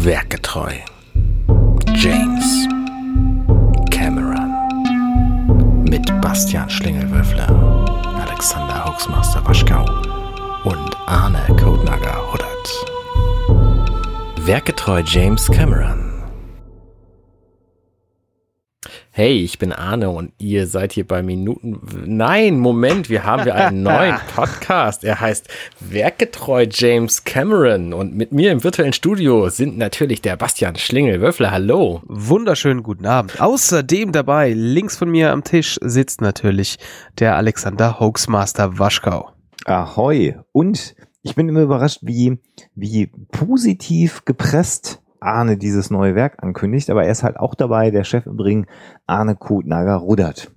Werketreu. James Cameron. Mit Bastian Schlingelwürfler, Alexander Hoaxmaster Waschkau und Arne Kodnager Huddert. Werketreu James Cameron. Hey, ich bin Arne und ihr seid hier bei Minuten. Nein, Moment, wir haben wir einen neuen Podcast. Er heißt Werketreu James Cameron und mit mir im virtuellen Studio sind natürlich der Bastian Schlingel. Würfler, hallo. Wunderschönen guten Abend. Außerdem dabei, links von mir am Tisch sitzt natürlich der Alexander Hoaxmaster Waschkau. Ahoi. Und ich bin immer überrascht, wie, wie positiv gepresst Arne dieses neue Werk ankündigt, aber er ist halt auch dabei, der Chef im Ring, Arne Kutnager rudert.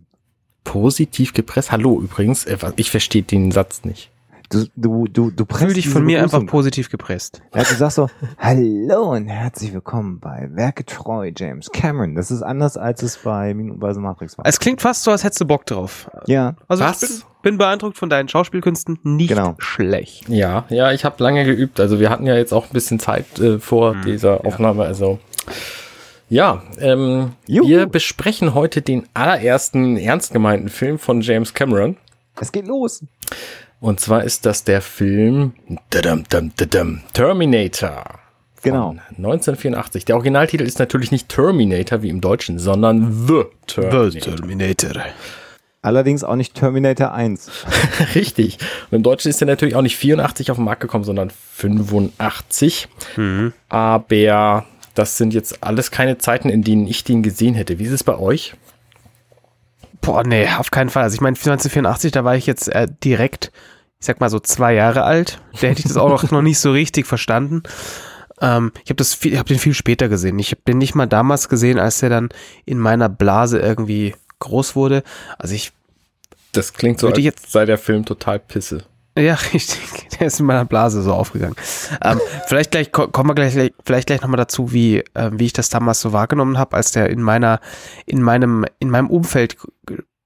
Positiv gepresst. Hallo übrigens, äh, ich verstehe den Satz nicht. Du, du, du, du Fühl dich von mir einfach positiv gepresst. Ja, du sagst so, hallo und herzlich willkommen bei Werketreu James Cameron. Das ist anders, als es bei Minutenweise Matrix war. Es klingt fast so, als hättest du Bock drauf. Ja. Also Was? Ich bin, beeindruckt von deinen Schauspielkünsten. Nicht Genau. schlecht. Ja, ja, ich habe lange geübt. Also wir hatten ja jetzt auch ein bisschen Zeit äh, vor dieser Aufnahme. Also ja, ähm, Juhu. wir besprechen heute den allerersten ernst gemeinten Film von James Cameron. Es geht los. Und zwar ist das der Film dadam, dadam, dadam, Terminator. Genau. 1984. Der Originaltitel ist natürlich nicht Terminator wie im Deutschen, sondern The Terminator. Terminator. Allerdings auch nicht Terminator 1. Richtig. Und im Deutschen ist er natürlich auch nicht 84 auf den Markt gekommen, sondern 85. Aber das sind jetzt alles keine Zeiten, in denen ich den gesehen hätte. Wie ist es bei euch? Boah, nee, auf keinen Fall. Also ich meine, 1984, da war ich jetzt äh, direkt, ich sag mal so zwei Jahre alt. Da hätte ich das auch noch, noch nicht so richtig verstanden. Ähm, ich habe das viel, ich hab den viel später gesehen. Ich habe den nicht mal damals gesehen, als der dann in meiner Blase irgendwie groß wurde. Also ich, Das klingt so, als jetzt- sei der Film total pisse. ja, richtig, der ist in meiner Blase so aufgegangen. Ähm, vielleicht gleich ko- kommen wir gleich, vielleicht gleich nochmal dazu, wie, ähm, wie ich das damals so wahrgenommen habe, als der in meiner, in meinem, in meinem Umfeld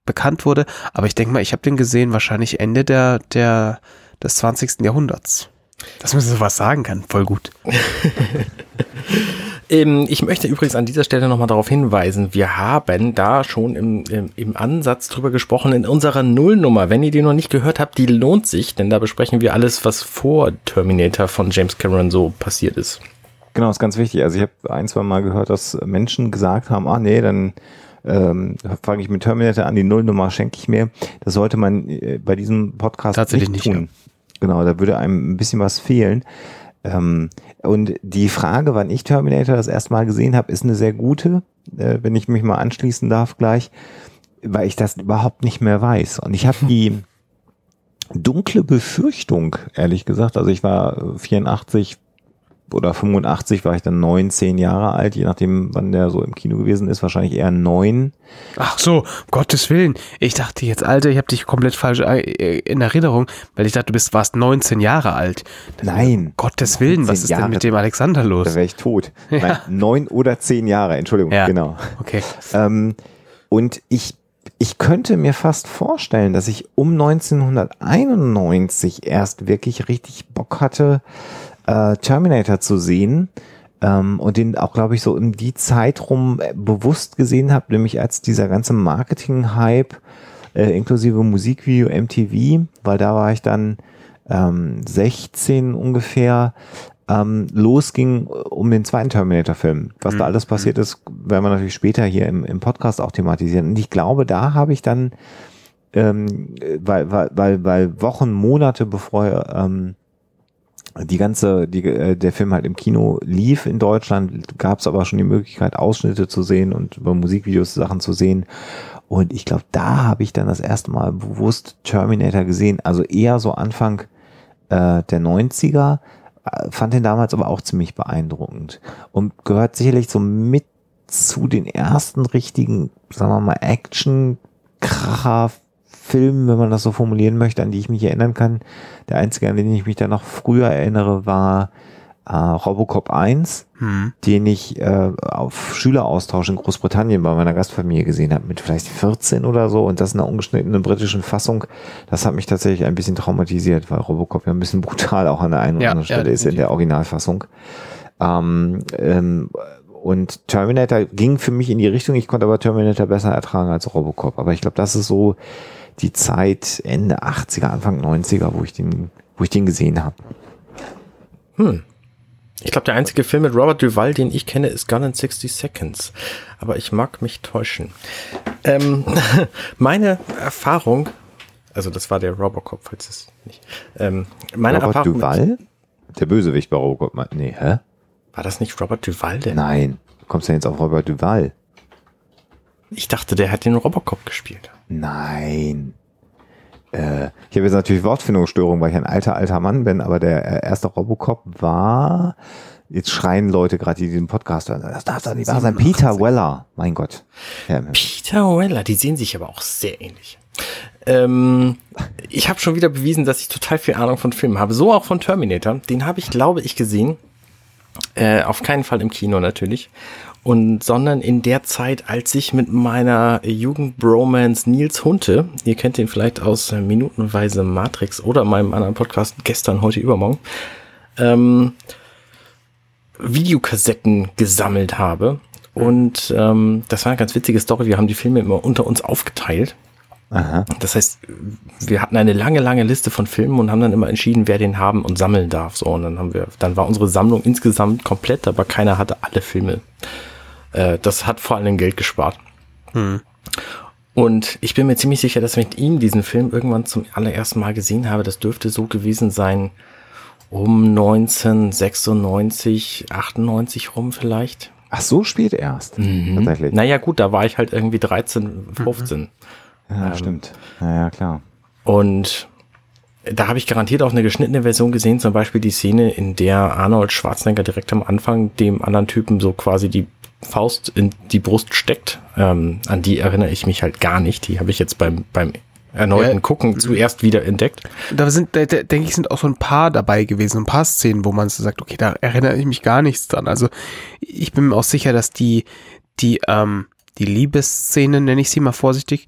bekannt wurde. Aber ich denke mal, ich habe den gesehen wahrscheinlich Ende der, der, des 20. Jahrhunderts. Dass man sowas sagen kann, voll gut. Ähm, ich möchte übrigens an dieser Stelle nochmal darauf hinweisen, wir haben da schon im, im, im Ansatz drüber gesprochen in unserer Nullnummer. Wenn ihr die noch nicht gehört habt, die lohnt sich, denn da besprechen wir alles, was vor Terminator von James Cameron so passiert ist. Genau, ist ganz wichtig. Also ich habe ein, zwei Mal gehört, dass Menschen gesagt haben, ah nee, dann ähm, fange ich mit Terminator an, die Nullnummer schenke ich mir. Das sollte man äh, bei diesem Podcast Tatsächlich nicht nicht, tun. Genau, da würde einem ein bisschen was fehlen. Ähm, und die Frage, wann ich Terminator das erste Mal gesehen habe, ist eine sehr gute, äh, wenn ich mich mal anschließen darf gleich, weil ich das überhaupt nicht mehr weiß. Und ich habe die dunkle Befürchtung, ehrlich gesagt, also ich war äh, 84 oder 85 war ich dann neun, zehn Jahre alt, je nachdem, wann der so im Kino gewesen ist, wahrscheinlich eher neun. Ach so, um Gottes Willen. Ich dachte jetzt, Alter, ich habe dich komplett falsch äh, in Erinnerung, weil ich dachte, du bist, warst 19 Jahre alt. Nein. Gottes Willen, was 19 ist denn Jahre. mit dem Alexander Da los? wäre ich tot. Nein, neun oder zehn Jahre, Entschuldigung, Ja. genau. Okay. Ähm, und ich, ich könnte mir fast vorstellen, dass ich um 1991 erst wirklich richtig Bock hatte, äh, Terminator zu sehen. Ähm, und den auch, glaube ich, so in die Zeit rum äh, bewusst gesehen habe, nämlich als dieser ganze Marketing-Hype äh, inklusive Musikvideo MTV, weil da war ich dann ähm, 16 ungefähr, ähm, losging äh, um den zweiten Terminator-Film. Was da alles passiert ist, werden wir natürlich später hier im, im Podcast auch thematisieren. Und ich glaube, da habe ich dann, ähm, weil, weil, weil, weil Wochen, Monate bevor ähm, die ganze, die, äh, der Film halt im Kino lief in Deutschland, gab es aber schon die Möglichkeit, Ausschnitte zu sehen und über Musikvideos Sachen zu sehen. Und ich glaube, da habe ich dann das erste Mal bewusst Terminator gesehen, also eher so Anfang äh, der 90er, äh, fand den damals aber auch ziemlich beeindruckend und gehört sicherlich so mit zu den ersten richtigen, sagen wir mal, Action-Kracher Filmen, wenn man das so formulieren möchte, an die ich mich erinnern kann. Der einzige, an den ich mich da noch früher erinnere, war äh, Robocop 1, Hm. den ich äh, auf Schüleraustausch in Großbritannien bei meiner Gastfamilie gesehen habe, mit vielleicht 14 oder so und das in einer ungeschnittenen britischen Fassung. Das hat mich tatsächlich ein bisschen traumatisiert, weil Robocop ja ein bisschen brutal auch an der einen oder Ja, anderen ja, Stelle ist in der Originalfassung. Ähm, ähm, und Terminator ging für mich in die Richtung, ich konnte aber Terminator besser ertragen als Robocop. Aber ich glaube, das ist so die Zeit Ende 80er, Anfang 90er, wo ich den, wo ich den gesehen habe. Hm. Ich glaube, der einzige Film mit Robert Duval, den ich kenne, ist Gun in 60 Seconds. Aber ich mag mich täuschen. Ähm, meine Erfahrung, also das war der Robocop, falls es nicht. Ähm, meine Robert Erfahrung. Duval? Der Bösewicht bei Robocop. Nee, hä? War das nicht Robert Duval? Der? Nein. Du kommst ja jetzt auf Robert Duval. Ich dachte, der hat den Robocop gespielt. Nein. Äh, ich habe jetzt natürlich Wortfindungsstörung, weil ich ein alter, alter Mann bin, aber der äh, erste Robocop war, jetzt schreien Leute gerade, die diesen Podcast hören, das darf doch nicht wahr sein. Peter Weller, mein Gott. Ja, Peter Weller, die sehen sich aber auch sehr ähnlich. Ähm, ich habe schon wieder bewiesen, dass ich total viel Ahnung von Filmen habe. So auch von Terminator. Den habe ich, glaube ich, gesehen. Äh, auf keinen Fall im Kino natürlich. Und sondern in der Zeit, als ich mit meiner Jugendbromance Nils Hunte, ihr kennt ihn vielleicht aus Minutenweise Matrix oder meinem anderen Podcast gestern, heute, übermorgen, ähm, Videokassetten gesammelt habe. Und ähm, das war eine ganz witzige Story. Wir haben die Filme immer unter uns aufgeteilt. Aha. Das heißt, wir hatten eine lange, lange Liste von Filmen und haben dann immer entschieden, wer den haben und sammeln darf. So, und dann haben wir, dann war unsere Sammlung insgesamt komplett, aber keiner hatte alle Filme. Äh, das hat vor allem Geld gespart. Hm. Und ich bin mir ziemlich sicher, dass ich mit ihm diesen Film irgendwann zum allerersten Mal gesehen habe. Das dürfte so gewesen sein um 1996, 98 rum vielleicht. Ach, so spät erst. Mhm. Tatsächlich. Naja, gut, da war ich halt irgendwie 13, 15. Ja, Ähm, stimmt. Ja, ja, klar. Und da habe ich garantiert auch eine geschnittene Version gesehen, zum Beispiel die Szene, in der Arnold Schwarzenegger direkt am Anfang dem anderen Typen so quasi die Faust in die Brust steckt. Ähm, an die erinnere ich mich halt gar nicht. Die habe ich jetzt beim, beim erneuten. Gucken zuerst wieder entdeckt. Da sind, da, da, denke ich, sind auch so ein paar dabei gewesen, ein paar Szenen, wo man so sagt, okay, da erinnere ich mich gar nichts dran. Also ich bin mir auch sicher, dass die, die, ähm, die Liebesszene, nenne ich sie mal vorsichtig,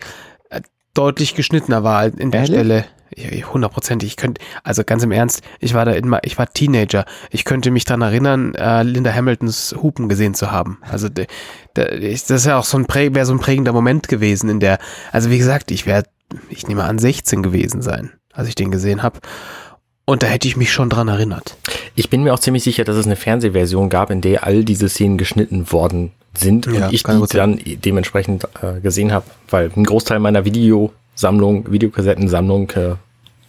deutlich geschnittener war in der Ehrlich? Stelle. Hundertprozentig. Ich könnte, also ganz im Ernst, ich war da in, ma- ich war Teenager. Ich könnte mich dran erinnern, äh, Linda Hamiltons Hupen gesehen zu haben. Also de, de, das ist ja auch so ein wäre so ein prägender Moment gewesen in der, also wie gesagt, ich wäre, ich nehme an, 16 gewesen sein, als ich den gesehen habe. Und da hätte ich mich schon dran erinnert. Ich bin mir auch ziemlich sicher, dass es eine Fernsehversion gab, in der all diese Szenen geschnitten worden sind Ja, und ich kann die dann dementsprechend äh, gesehen habe, weil ein Großteil meiner Videosammlung, Videokassettensammlung äh,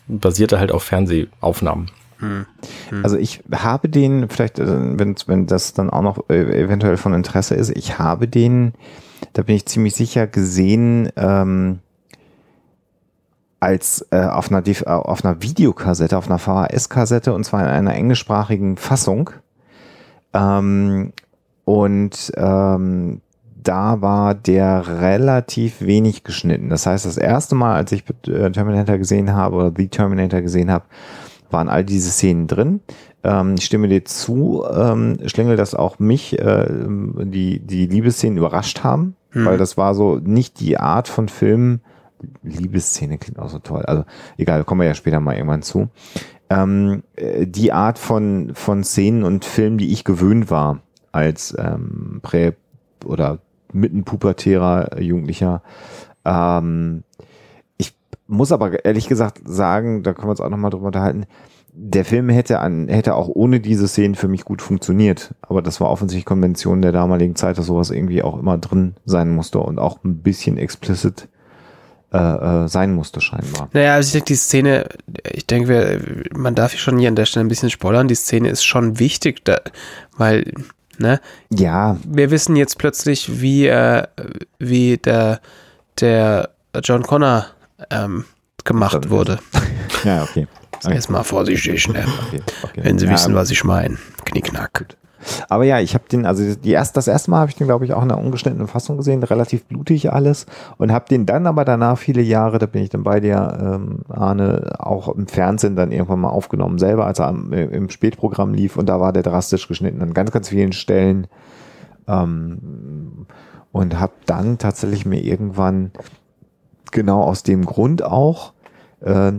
basierte halt auf Fernsehaufnahmen. Also ich habe den, vielleicht, äh, wenn, wenn das dann auch noch äh, eventuell von Interesse ist, ich habe den, da bin ich ziemlich sicher gesehen, ähm, als äh, auf, einer, äh, auf einer Videokassette, auf einer VHS-Kassette und zwar in einer englischsprachigen Fassung. Ähm, und ähm, da war der relativ wenig geschnitten. Das heißt, das erste Mal, als ich äh, Terminator gesehen habe oder The Terminator gesehen habe, waren all diese Szenen drin. Ähm, ich stimme dir zu, ähm, Schlingel, dass auch mich äh, die, die Liebesszenen überrascht haben, Hm. weil das war so nicht die Art von Film. Liebesszene klingt auch so toll. Also egal, kommen wir ja später mal irgendwann zu. Ähm, äh, die Art von, von Szenen und Filmen, die ich gewöhnt war als ähm, Prä- oder mittenpubertärer Jugendlicher. Ähm, ich muss aber ehrlich gesagt sagen, da können wir uns auch nochmal drüber unterhalten, der Film hätte an, hätte auch ohne diese Szenen für mich gut funktioniert. Aber das war offensichtlich Konvention der damaligen Zeit, dass sowas irgendwie auch immer drin sein musste und auch ein bisschen explicit äh, äh, sein musste scheinbar. Naja, also ich denke, die Szene, ich denke, man darf schon hier an der Stelle ein bisschen spoilern. Die Szene ist schon wichtig, da, weil, ne, Ja, wir wissen jetzt plötzlich, wie, äh, wie der, der John Connor ähm, gemacht Dann- wurde. ja, okay. okay. Erstmal vorsichtig, ne? okay, okay. wenn Sie ja, wissen, was ich meine. Knickknack. Aber ja, ich habe den, also die erst, das erste Mal habe ich den, glaube ich, auch in einer ungeschnittenen Fassung gesehen, relativ blutig alles. Und habe den dann aber danach viele Jahre, da bin ich dann bei dir, ähm, Arne, auch im Fernsehen dann irgendwann mal aufgenommen, selber, als er am, äh, im Spätprogramm lief. Und da war der drastisch geschnitten an ganz, ganz vielen Stellen. Ähm, und habe dann tatsächlich mir irgendwann genau aus dem Grund auch äh,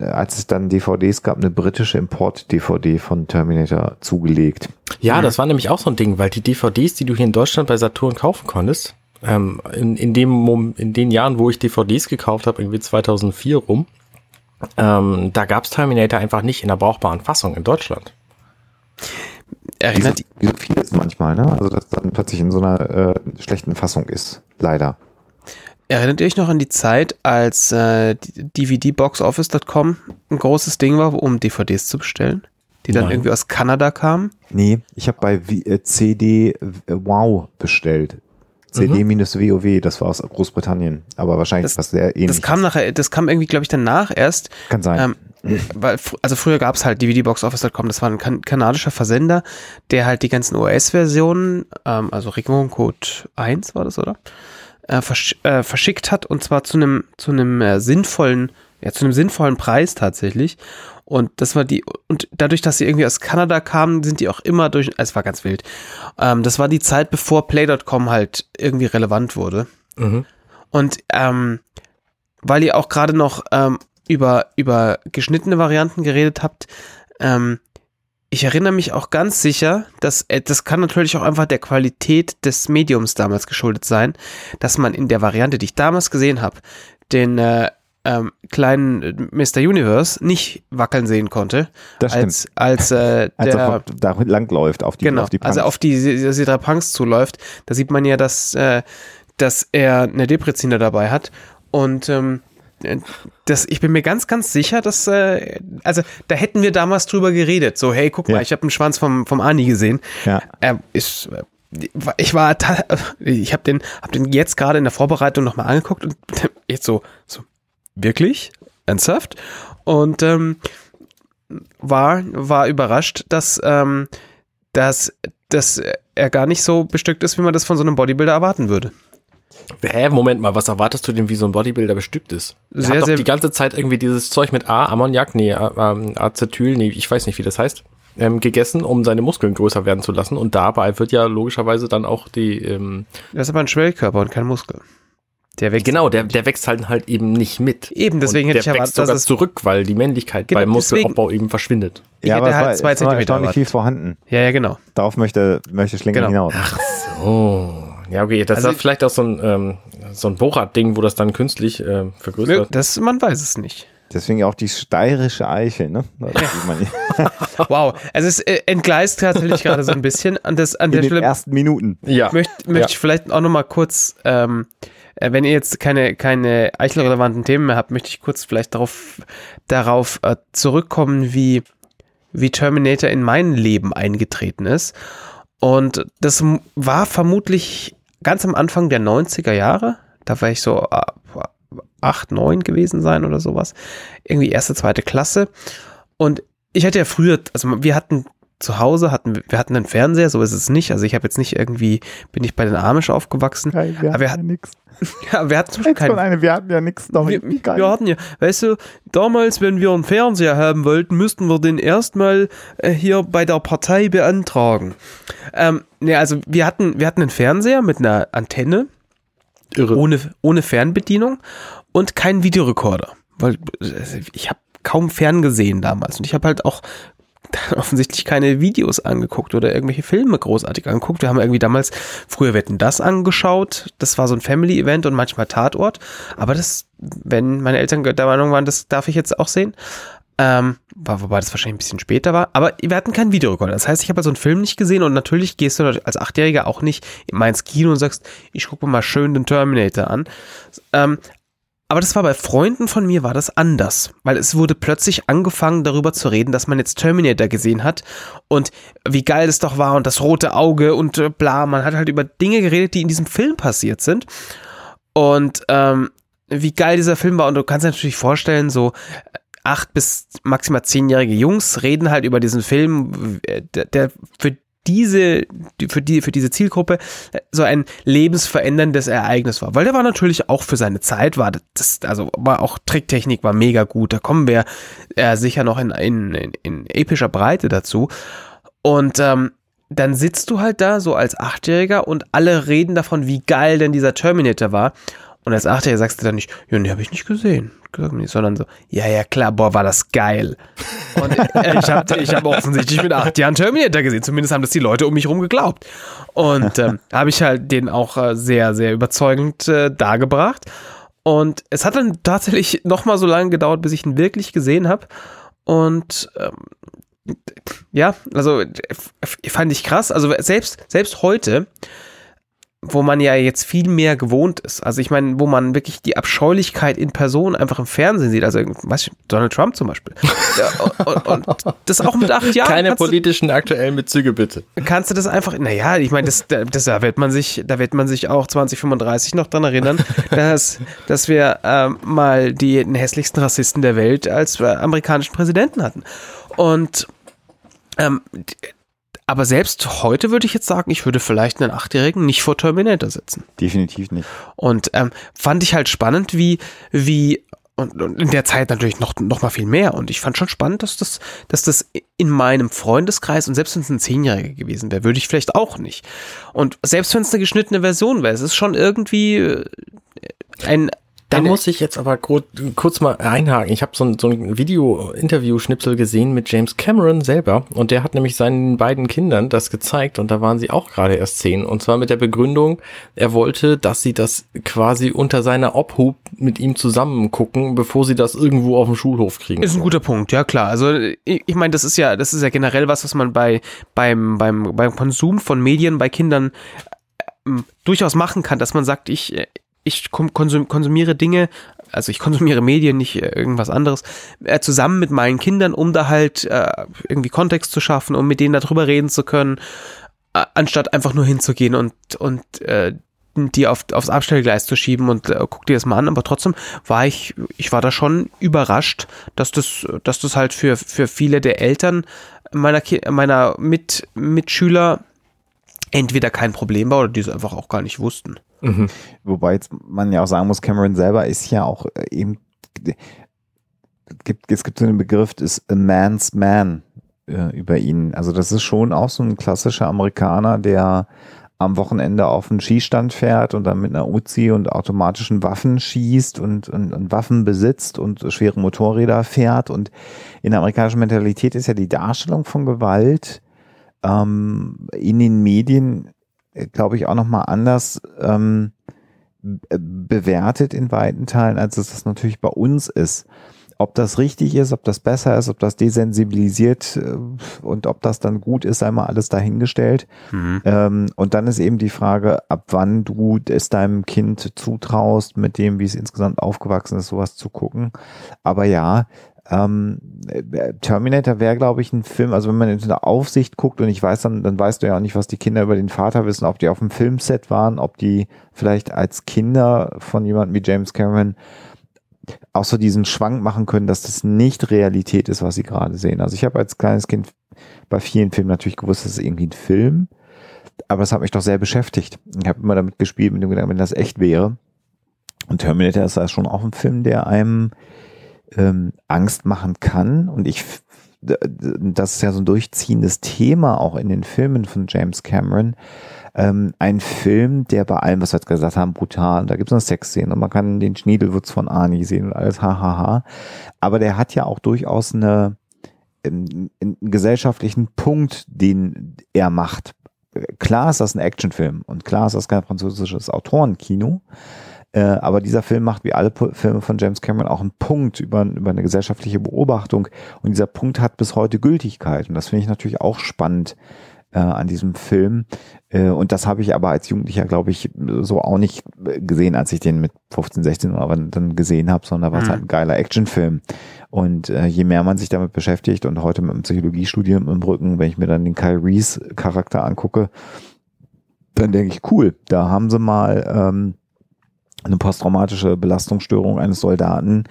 als es dann DVDs gab, eine britische Import-DVD von Terminator zugelegt. Ja, das war nämlich auch so ein Ding, weil die DVDs, die du hier in Deutschland bei Saturn kaufen konntest, ähm, in, in, dem, Mom- in den Jahren, wo ich DVDs gekauft habe, irgendwie 2004 rum, ähm, da gab's Terminator einfach nicht in der brauchbaren Fassung in Deutschland. Wie so, Erinnert, so vieles manchmal, ne? Also, dass dann plötzlich in so einer äh, schlechten Fassung ist. Leider. erinnert ihr euch noch an die Zeit, als äh, DVD-Boxoffice.com ein großes Ding war, um DVDs zu bestellen? Die dann Nein. irgendwie aus Kanada kamen? Nee, ich habe bei v äh, CD äh, Wow bestellt. CD-WoW, das war aus Großbritannien. Aber wahrscheinlich Das- was sehr ähnliches. Das kam nachher, das kam irgendwie, glaube ich, danach erst. Kann sein. Ähm, weil, also früher gab es halt DVDboxoffice.com, das war ein kan kanadischer Versender, der halt die ganzen OS-Versionen, ähm, also Regioncode 1 war das, oder? Äh, versch äh, verschickt hat und zwar zu einem zu einem äh, sinnvollen, ja, zu einem sinnvollen Preis tatsächlich. Und das war die, und dadurch, dass sie irgendwie aus Kanada kamen, sind die auch immer durch, äh, es war ganz wild. Ähm, das war die Zeit, bevor Play.com halt irgendwie relevant wurde. Mhm. Und ähm, weil ihr auch gerade noch ähm, über, über geschnittene Varianten geredet habt, ähm, ich erinnere mich auch ganz sicher, dass äh, das kann natürlich auch einfach der Qualität des Mediums damals geschuldet sein, dass man in der Variante, die ich damals gesehen habe, den äh, ähm, kleinen äh, Mr. Universe nicht wackeln sehen konnte, das stimmt. als, als äh, Als der, er da lang läuft, auf die, genau, auf die also Punks. auf die, die, die drei Punks zuläuft, da sieht man ja, dass, äh, dass er eine Depreziner dabei hat. Und ähm, äh, das, ich bin mir ganz, ganz sicher, dass, äh, also da hätten wir damals drüber geredet. So, hey, guck Ja. mal, ich habe einen Schwanz vom, vom Ani gesehen. Ja. Er ist, äh, ich war, ta- ich habe den, hab den jetzt gerade in der Vorbereitung nochmal angeguckt und jetzt so, so, wirklich? Ernsthaft? Und ähm, war, war überrascht, dass, ähm, dass, dass er gar nicht so bestückt ist, wie man das von so einem Bodybuilder erwarten würde. Hä, Moment mal, was erwartest du denn, wie so ein Bodybuilder bestückt ist? Der Sehr, hat doch sehr- die ganze Zeit irgendwie dieses Zeug mit A, Ammoniak, nee, ähm, Acetyl, nee, ich weiß nicht, wie das heißt, ähm, gegessen, um seine Muskeln größer werden zu lassen. Und dabei wird ja logischerweise dann auch die, ähm, Das ist aber ein Schwellkörper und kein Muskel. Der wächst. genau, der, der wächst halt halt eben nicht mit. Eben, deswegen Und hätte der ich wächst erwartet, dass sogar es. zurück, weil die Männlichkeit Genau, beim Muskelaufbau eben verschwindet. Ich ja, hätte aber es halt war, zwei Zentimeter erwartet. viel vorhanden. Ja, ja, genau. Darauf möchte, möchte Schlinge Genau. hinaus. Ach so. Ja, okay, das Also- ist vielleicht auch so ein, ähm, so ein Bohrrad-Ding, wo das dann künstlich äh, vergrößert. Das, man weiß es nicht. Deswegen auch die steirische Eichel, ne? Das sieht man nicht. Wow. Also es äh, entgleist tatsächlich gerade so ein bisschen. An, das, an In der den Stelle ersten Minuten. Ja. möchte möchte Ja. ich vielleicht auch noch mal kurz, ähm, äh, wenn ihr jetzt keine, keine eichelrelevanten Themen mehr habt, möchte ich kurz vielleicht darauf, darauf äh, zurückkommen, wie, wie Terminator in mein Leben eingetreten ist. Und das war vermutlich ganz am Anfang der 90er Jahre. Da war ich so äh, acht, neun gewesen sein oder sowas. Irgendwie erste, zweite Klasse. Und ich hatte ja früher, also wir hatten zu Hause hatten wir- wir hatten einen Fernseher, so ist es nicht. Also ich habe jetzt nicht irgendwie, bin ich bei den Amish aufgewachsen. Geil, wir Aber wir hatten ja nix. Ja, wir hatten zum Beispiel keinen. eine, wir hatten ja nix. Doch, Wir, wir hatten ja, weißt du, damals, wenn wir einen Fernseher haben wollten, müssten wir den erstmal äh, hier bei der Partei beantragen. Ähm, ne, also wir hatten, wir hatten einen Fernseher mit einer Antenne, Irre. ohne, ohne Fernbedienung und keinen Videorekorder. Weil äh, ich habe kaum ferngesehen damals. Und ich habe halt auch offensichtlich keine Videos angeguckt oder irgendwelche Filme großartig angeguckt. Wir haben irgendwie damals früher Wetten das angeschaut. Das war so ein Family-Event und manchmal Tatort. Aber das, wenn meine Eltern der Meinung waren, das darf ich jetzt auch sehen. Ähm, war, wobei das wahrscheinlich ein bisschen später war. Aber wir hatten keinen Videorekorder. Das heißt, ich habe also einen Film nicht gesehen und natürlich gehst du als Achtjähriger auch nicht mal ins Kino und sagst, ich gucke mal schön den Terminator an. Ähm, aber das war bei Freunden von mir war das anders, weil es wurde plötzlich angefangen darüber zu reden, dass man jetzt Terminator gesehen hat. Und wie geil es doch war und das rote Auge und äh, bla. Man hat halt über Dinge geredet, die in diesem Film passiert sind. Und ähm, wie geil dieser Film war. Und du kannst dir natürlich vorstellen, so acht bis maximal zehnjährige Jungs reden halt über diesen Film, äh, der für diese, die- für die, für diese Zielgruppe äh, so ein lebensveränderndes Ereignis war. Weil der war natürlich auch für seine Zeit, war das, also war auch Tricktechnik war mega gut. Da kommen wir äh, sicher noch in, in, in, in epischer Breite dazu. Und ähm, dann sitzt du halt da so als Achtjähriger und alle reden davon, wie geil denn dieser Terminator war. Und als Achtjähriger sagst du dann nicht, ja, nee, habe ich nicht gesehen. Sondern so, ja, ja, klar, boah, war das geil. Und ich habe ich hab offensichtlich mit acht Jahren Terminator gesehen. Zumindest haben das die Leute um mich rum geglaubt. Und ähm, habe ich halt den auch äh, sehr, sehr überzeugend äh, dargebracht. Und es hat dann tatsächlich noch mal so lange gedauert, bis ich ihn wirklich gesehen habe. Und ähm, ja, also fand ich krass. Also selbst, selbst heute wo man ja jetzt viel mehr gewohnt ist. Also ich meine, wo man wirklich die Abscheulichkeit in Person einfach im Fernsehen sieht. Also was, Donald Trump zum Beispiel. und, und, das auch mit acht Jahren. Keine politischen du, aktuellen Bezüge bitte. Kannst du das einfach? Naja, ich meine, das, das, da wird man sich, da wird man sich auch 2035 noch dran erinnern, dass, dass wir ähm, mal die, den hässlichsten Rassisten der Welt als äh, amerikanischen Präsidenten hatten. Und ähm, aber selbst heute würde ich jetzt sagen, ich würde vielleicht einen Achtjährigen nicht vor Terminator setzen. Definitiv nicht. Und ähm, fand ich halt spannend, wie, wie und, und, in der Zeit natürlich noch, noch mal viel mehr. Und ich fand schon spannend, dass das, dass das in meinem Freundeskreis und selbst wenn es ein Zehnjähriger gewesen wäre, würde ich vielleicht auch nicht. Und selbst wenn es eine geschnittene Version wäre, es ist schon irgendwie äh, ein, da muss ich jetzt aber kurz, mal einhaken. Ich habe so ein, so ein Video-Interview-Schnipsel gesehen mit James Cameron selber und der hat nämlich seinen beiden Kindern das gezeigt und da waren sie auch gerade erst zehn und zwar mit der Begründung, er wollte, dass sie das quasi unter seiner Obhut mit ihm zusammen gucken, bevor sie das irgendwo auf dem Schulhof kriegen. Ist ein guter Punkt, ja klar. Also ich, ich meine, das ist ja, das ist ja generell was, was man bei beim beim beim Konsum von Medien bei Kindern äh, durchaus machen kann, dass man sagt, ich ich konsum, konsumiere Dinge, also ich konsumiere Medien, nicht äh, irgendwas anderes, äh, zusammen mit meinen Kindern, um da halt äh, irgendwie Kontext zu schaffen, um mit denen darüber reden zu können, äh, anstatt einfach nur hinzugehen und, und äh, die auf, aufs Abstellgleis zu schieben und äh, guck dir das mal an. Aber trotzdem war ich, ich war da schon überrascht, dass das, dass das halt für, für viele der Eltern meiner, meiner Mit, Mitschüler entweder kein Problem war oder die es einfach auch gar nicht wussten. Mhm. Wobei jetzt man ja auch sagen muss, Cameron selber ist ja auch äh, eben, gibt, es gibt so einen Begriff, ist a man's man äh, über ihn. Also das ist schon auch so ein klassischer Amerikaner, der am Wochenende auf einen Skistand fährt und dann mit einer Uzi und automatischen Waffen schießt und, und, und, Waffen besitzt und schwere Motorräder fährt. Und in der amerikanischen Mentalität ist ja die Darstellung von Gewalt ähm, in den Medien glaube ich, auch nochmal anders ähm, bewertet in weiten Teilen, als es das natürlich bei uns ist. Ob das richtig ist, ob das besser ist, ob das desensibilisiert äh, und ob das dann gut ist, einmal alles dahingestellt. Mhm. Ähm, und dann ist eben die Frage, ab wann du es deinem Kind zutraust, mit dem, wie es insgesamt aufgewachsen ist, sowas zu gucken. Aber ja, ähm, Terminator wäre, glaube ich, ein Film, also wenn man in der Aufsicht guckt und ich weiß dann, dann weißt du ja auch nicht, was die Kinder über den Vater wissen, ob die auf dem Filmset waren, ob die vielleicht als Kinder von jemandem wie James Cameron auch so diesen Schwank machen können, dass das nicht Realität ist, was sie gerade sehen. Also ich habe als kleines Kind bei vielen Filmen natürlich gewusst, das ist irgendwie ein Film, aber es hat mich doch sehr beschäftigt. Ich habe immer damit gespielt, mit dem Gedanken, wenn das echt wäre. Und Terminator ist ja schon auch ein Film, der einem ähm, Angst machen kann. Und ich, das ist ja so ein durchziehendes Thema auch in den Filmen von James Cameron. Ähm, ein Film, der bei allem, was wir jetzt gesagt haben, brutal, da gibt es eine Sexszene und man kann den Schniedelwurz von Arnie sehen und alles, hahaha. Aber der hat ja auch durchaus eine, einen, einen gesellschaftlichen Punkt, den er macht. Klar ist das ein Actionfilm und klar ist das kein französisches Autorenkino. Äh, aber dieser Film macht wie alle Filme von James Cameron auch einen Punkt über, über eine gesellschaftliche Beobachtung. Und dieser Punkt hat bis heute Gültigkeit. Und das finde ich natürlich auch spannend äh, an diesem Film. Äh, und das habe ich aber als Jugendlicher, glaube ich, so auch nicht gesehen, als ich den mit 15, 16 oder dann gesehen habe, sondern war es mhm. halt ein geiler Actionfilm. Und äh, je mehr man sich damit beschäftigt und heute mit dem Psychologiestudium im Rücken, wenn ich mir dann den Kyle Reese Charakter angucke, dann denke ich, cool, da haben sie mal ähm, eine posttraumatische Belastungsstörung eines Soldaten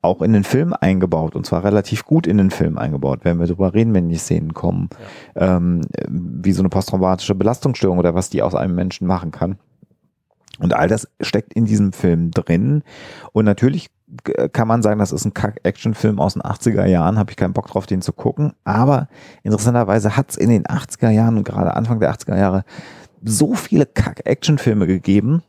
auch in den Film eingebaut und zwar relativ gut in den Film eingebaut, wenn wir darüber reden, wenn die Szenen kommen, ja. ähm, wie so eine posttraumatische Belastungsstörung oder was die aus einem Menschen machen kann. Und all das steckt in diesem Film drin. Und natürlich kann man sagen, das ist ein Kack-Action-Film aus den 80er Jahren, habe ich keinen Bock drauf, den zu gucken. Aber interessanterweise hat es in den 80er Jahren und gerade Anfang der 80er Jahre so viele Kack-Action-Filme gegeben,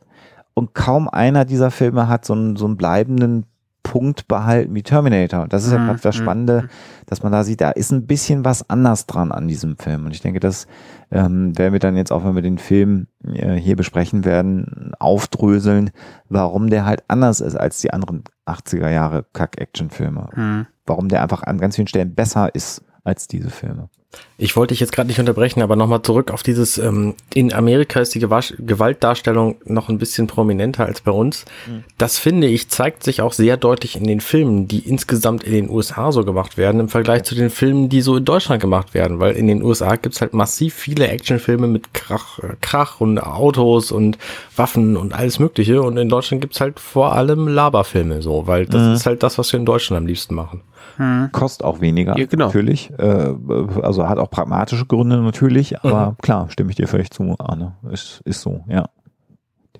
Und kaum einer dieser Filme hat so einen, so einen bleibenden Punkt behalten wie Terminator. Und das ist ja Mhm, gerade das mhm, Spannende, dass man da sieht, da ist ein bisschen was anders dran an diesem Film. Und ich denke, das ähm, werden wir dann jetzt auch, wenn wir den Film äh, hier besprechen werden, aufdröseln, warum der halt anders ist als die anderen 80er Jahre Kack-Action-Filme. Hm. Warum der einfach an ganz vielen Stellen besser ist als diese Filme. Ich wollte dich jetzt gerade nicht unterbrechen, aber nochmal zurück auf dieses, ähm, in Amerika ist die Gewasch Gewaltdarstellung noch ein bisschen prominenter als bei uns. Das finde ich, zeigt sich auch sehr deutlich in den Filmen, die insgesamt in den USA so gemacht werden, im Vergleich zu den Filmen, die so in Deutschland gemacht werden, weil in den USA gibt's halt massiv viele Actionfilme mit Krach, äh, Krach und Autos und Waffen und alles mögliche und in Deutschland gibt's halt vor allem Laberfilme so, weil das ist halt das, was wir in Deutschland am liebsten machen. Kostet auch weniger, Ja, genau. natürlich. Äh, also hat auch pragmatische Gründe natürlich, aber klar, stimme ich dir völlig zu, Arne. Ist, ist so, ja.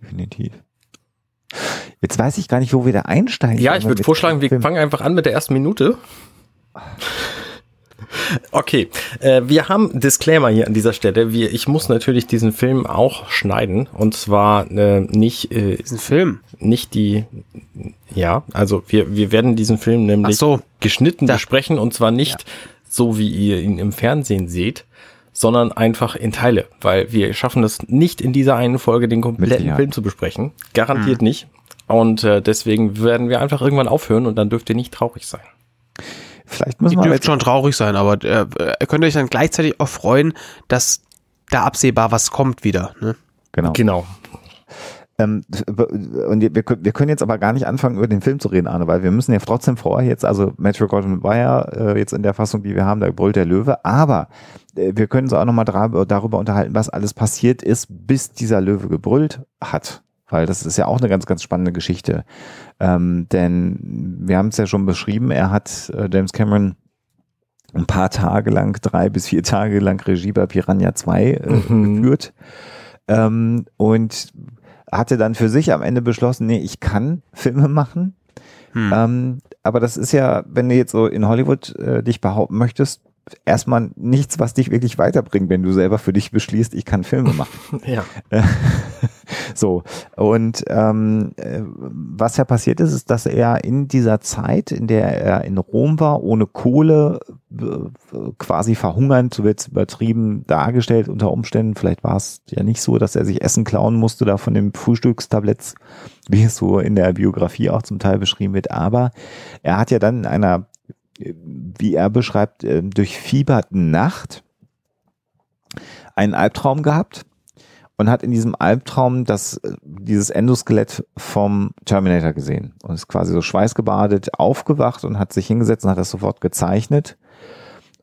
Definitiv. Jetzt weiß ich gar nicht, wo wir da einsteigen. Ja, ich würde vorschlagen, wir fangen einfach an mit der ersten Minute. Okay, äh, wir haben Disclaimer hier an dieser Stelle. Wir, ich muss natürlich diesen Film auch schneiden und zwar äh, nicht äh, Diesen Film. nicht die ja, also wir wir werden diesen Film nämlich so. geschnitten Da- besprechen und zwar nicht so wie ihr ihn im Fernsehen seht, sondern einfach in Teile, weil wir schaffen es nicht in dieser einen Folge den kompletten. Film zu besprechen, garantiert nicht. Und äh, deswegen werden wir einfach irgendwann aufhören und dann dürft ihr nicht traurig sein. Vielleicht müssen Ihr wir dürft jetzt, schon traurig sein, aber äh, ihr könnt euch dann gleichzeitig auch freuen, dass da absehbar was kommt wieder. Ne? genau. Genau. Ähm, und wir, können- wir können jetzt aber gar nicht anfangen, über den Film zu reden, Arne, weil wir müssen ja trotzdem vorher jetzt, also Metro Gordon Wire, äh, jetzt in der Fassung, die wir haben, da brüllt der Löwe, aber äh, wir können uns auch nochmal darüber unterhalten, was alles passiert ist, bis dieser Löwe gebrüllt hat. Weil das ist ja auch eine ganz, ganz spannende Geschichte. Ähm, denn wir haben es ja schon beschrieben, er hat äh, James Cameron ein paar Tage lang, drei bis vier Tage lang Regie bei Piranha 2 äh, Mhm. geführt. Ähm, und hatte dann für sich am Ende beschlossen, nee, ich kann Filme machen. Hm. Ähm, aber das ist ja, wenn du jetzt so in Hollywood äh, dich behaupten möchtest, erstmal nichts, was dich wirklich weiterbringt, wenn du selber für dich beschließt, ich kann Filme machen. Ja. So, und ähm, äh, was ja passiert ist, ist, dass er in dieser Zeit, in der er in Rom war, ohne Kohle, äh, quasi verhungernd, so wird übertrieben dargestellt unter Umständen. Vielleicht war es ja nicht so, dass er sich Essen klauen musste da von dem Frühstückstabletts, wie es so in der Biografie auch zum Teil beschrieben wird. Aber er hat ja dann in einer, wie er beschreibt, äh, durchfieberten Nacht einen Albtraum gehabt und hat in diesem Albtraum das, äh, dieses Endoskelett vom Terminator gesehen und ist quasi so schweißgebadet aufgewacht und hat sich hingesetzt und hat das sofort gezeichnet.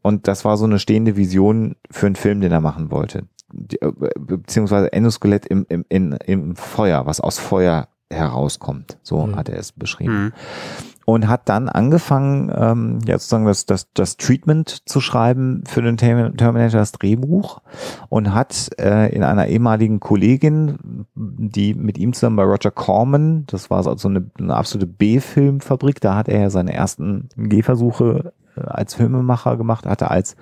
Und das war so eine stehende Vision für einen Film, den er machen wollte. Die, äh, beziehungsweise Endoskelett im, im, in, im Feuer, was aus Feuer herauskommt. So Mhm. hat er es beschrieben Hm. und hat dann angefangen, ähm, ja sozusagen das, das, das Treatment zu schreiben für den Termin- Terminator, das Drehbuch und hat äh, in einer ehemaligen Kollegin, die mit ihm zusammen bei Roger Corman, das war so eine, eine absolute B-Filmfabrik, da hat er ja seine ersten Gehversuche äh, als Filmemacher gemacht, hatte als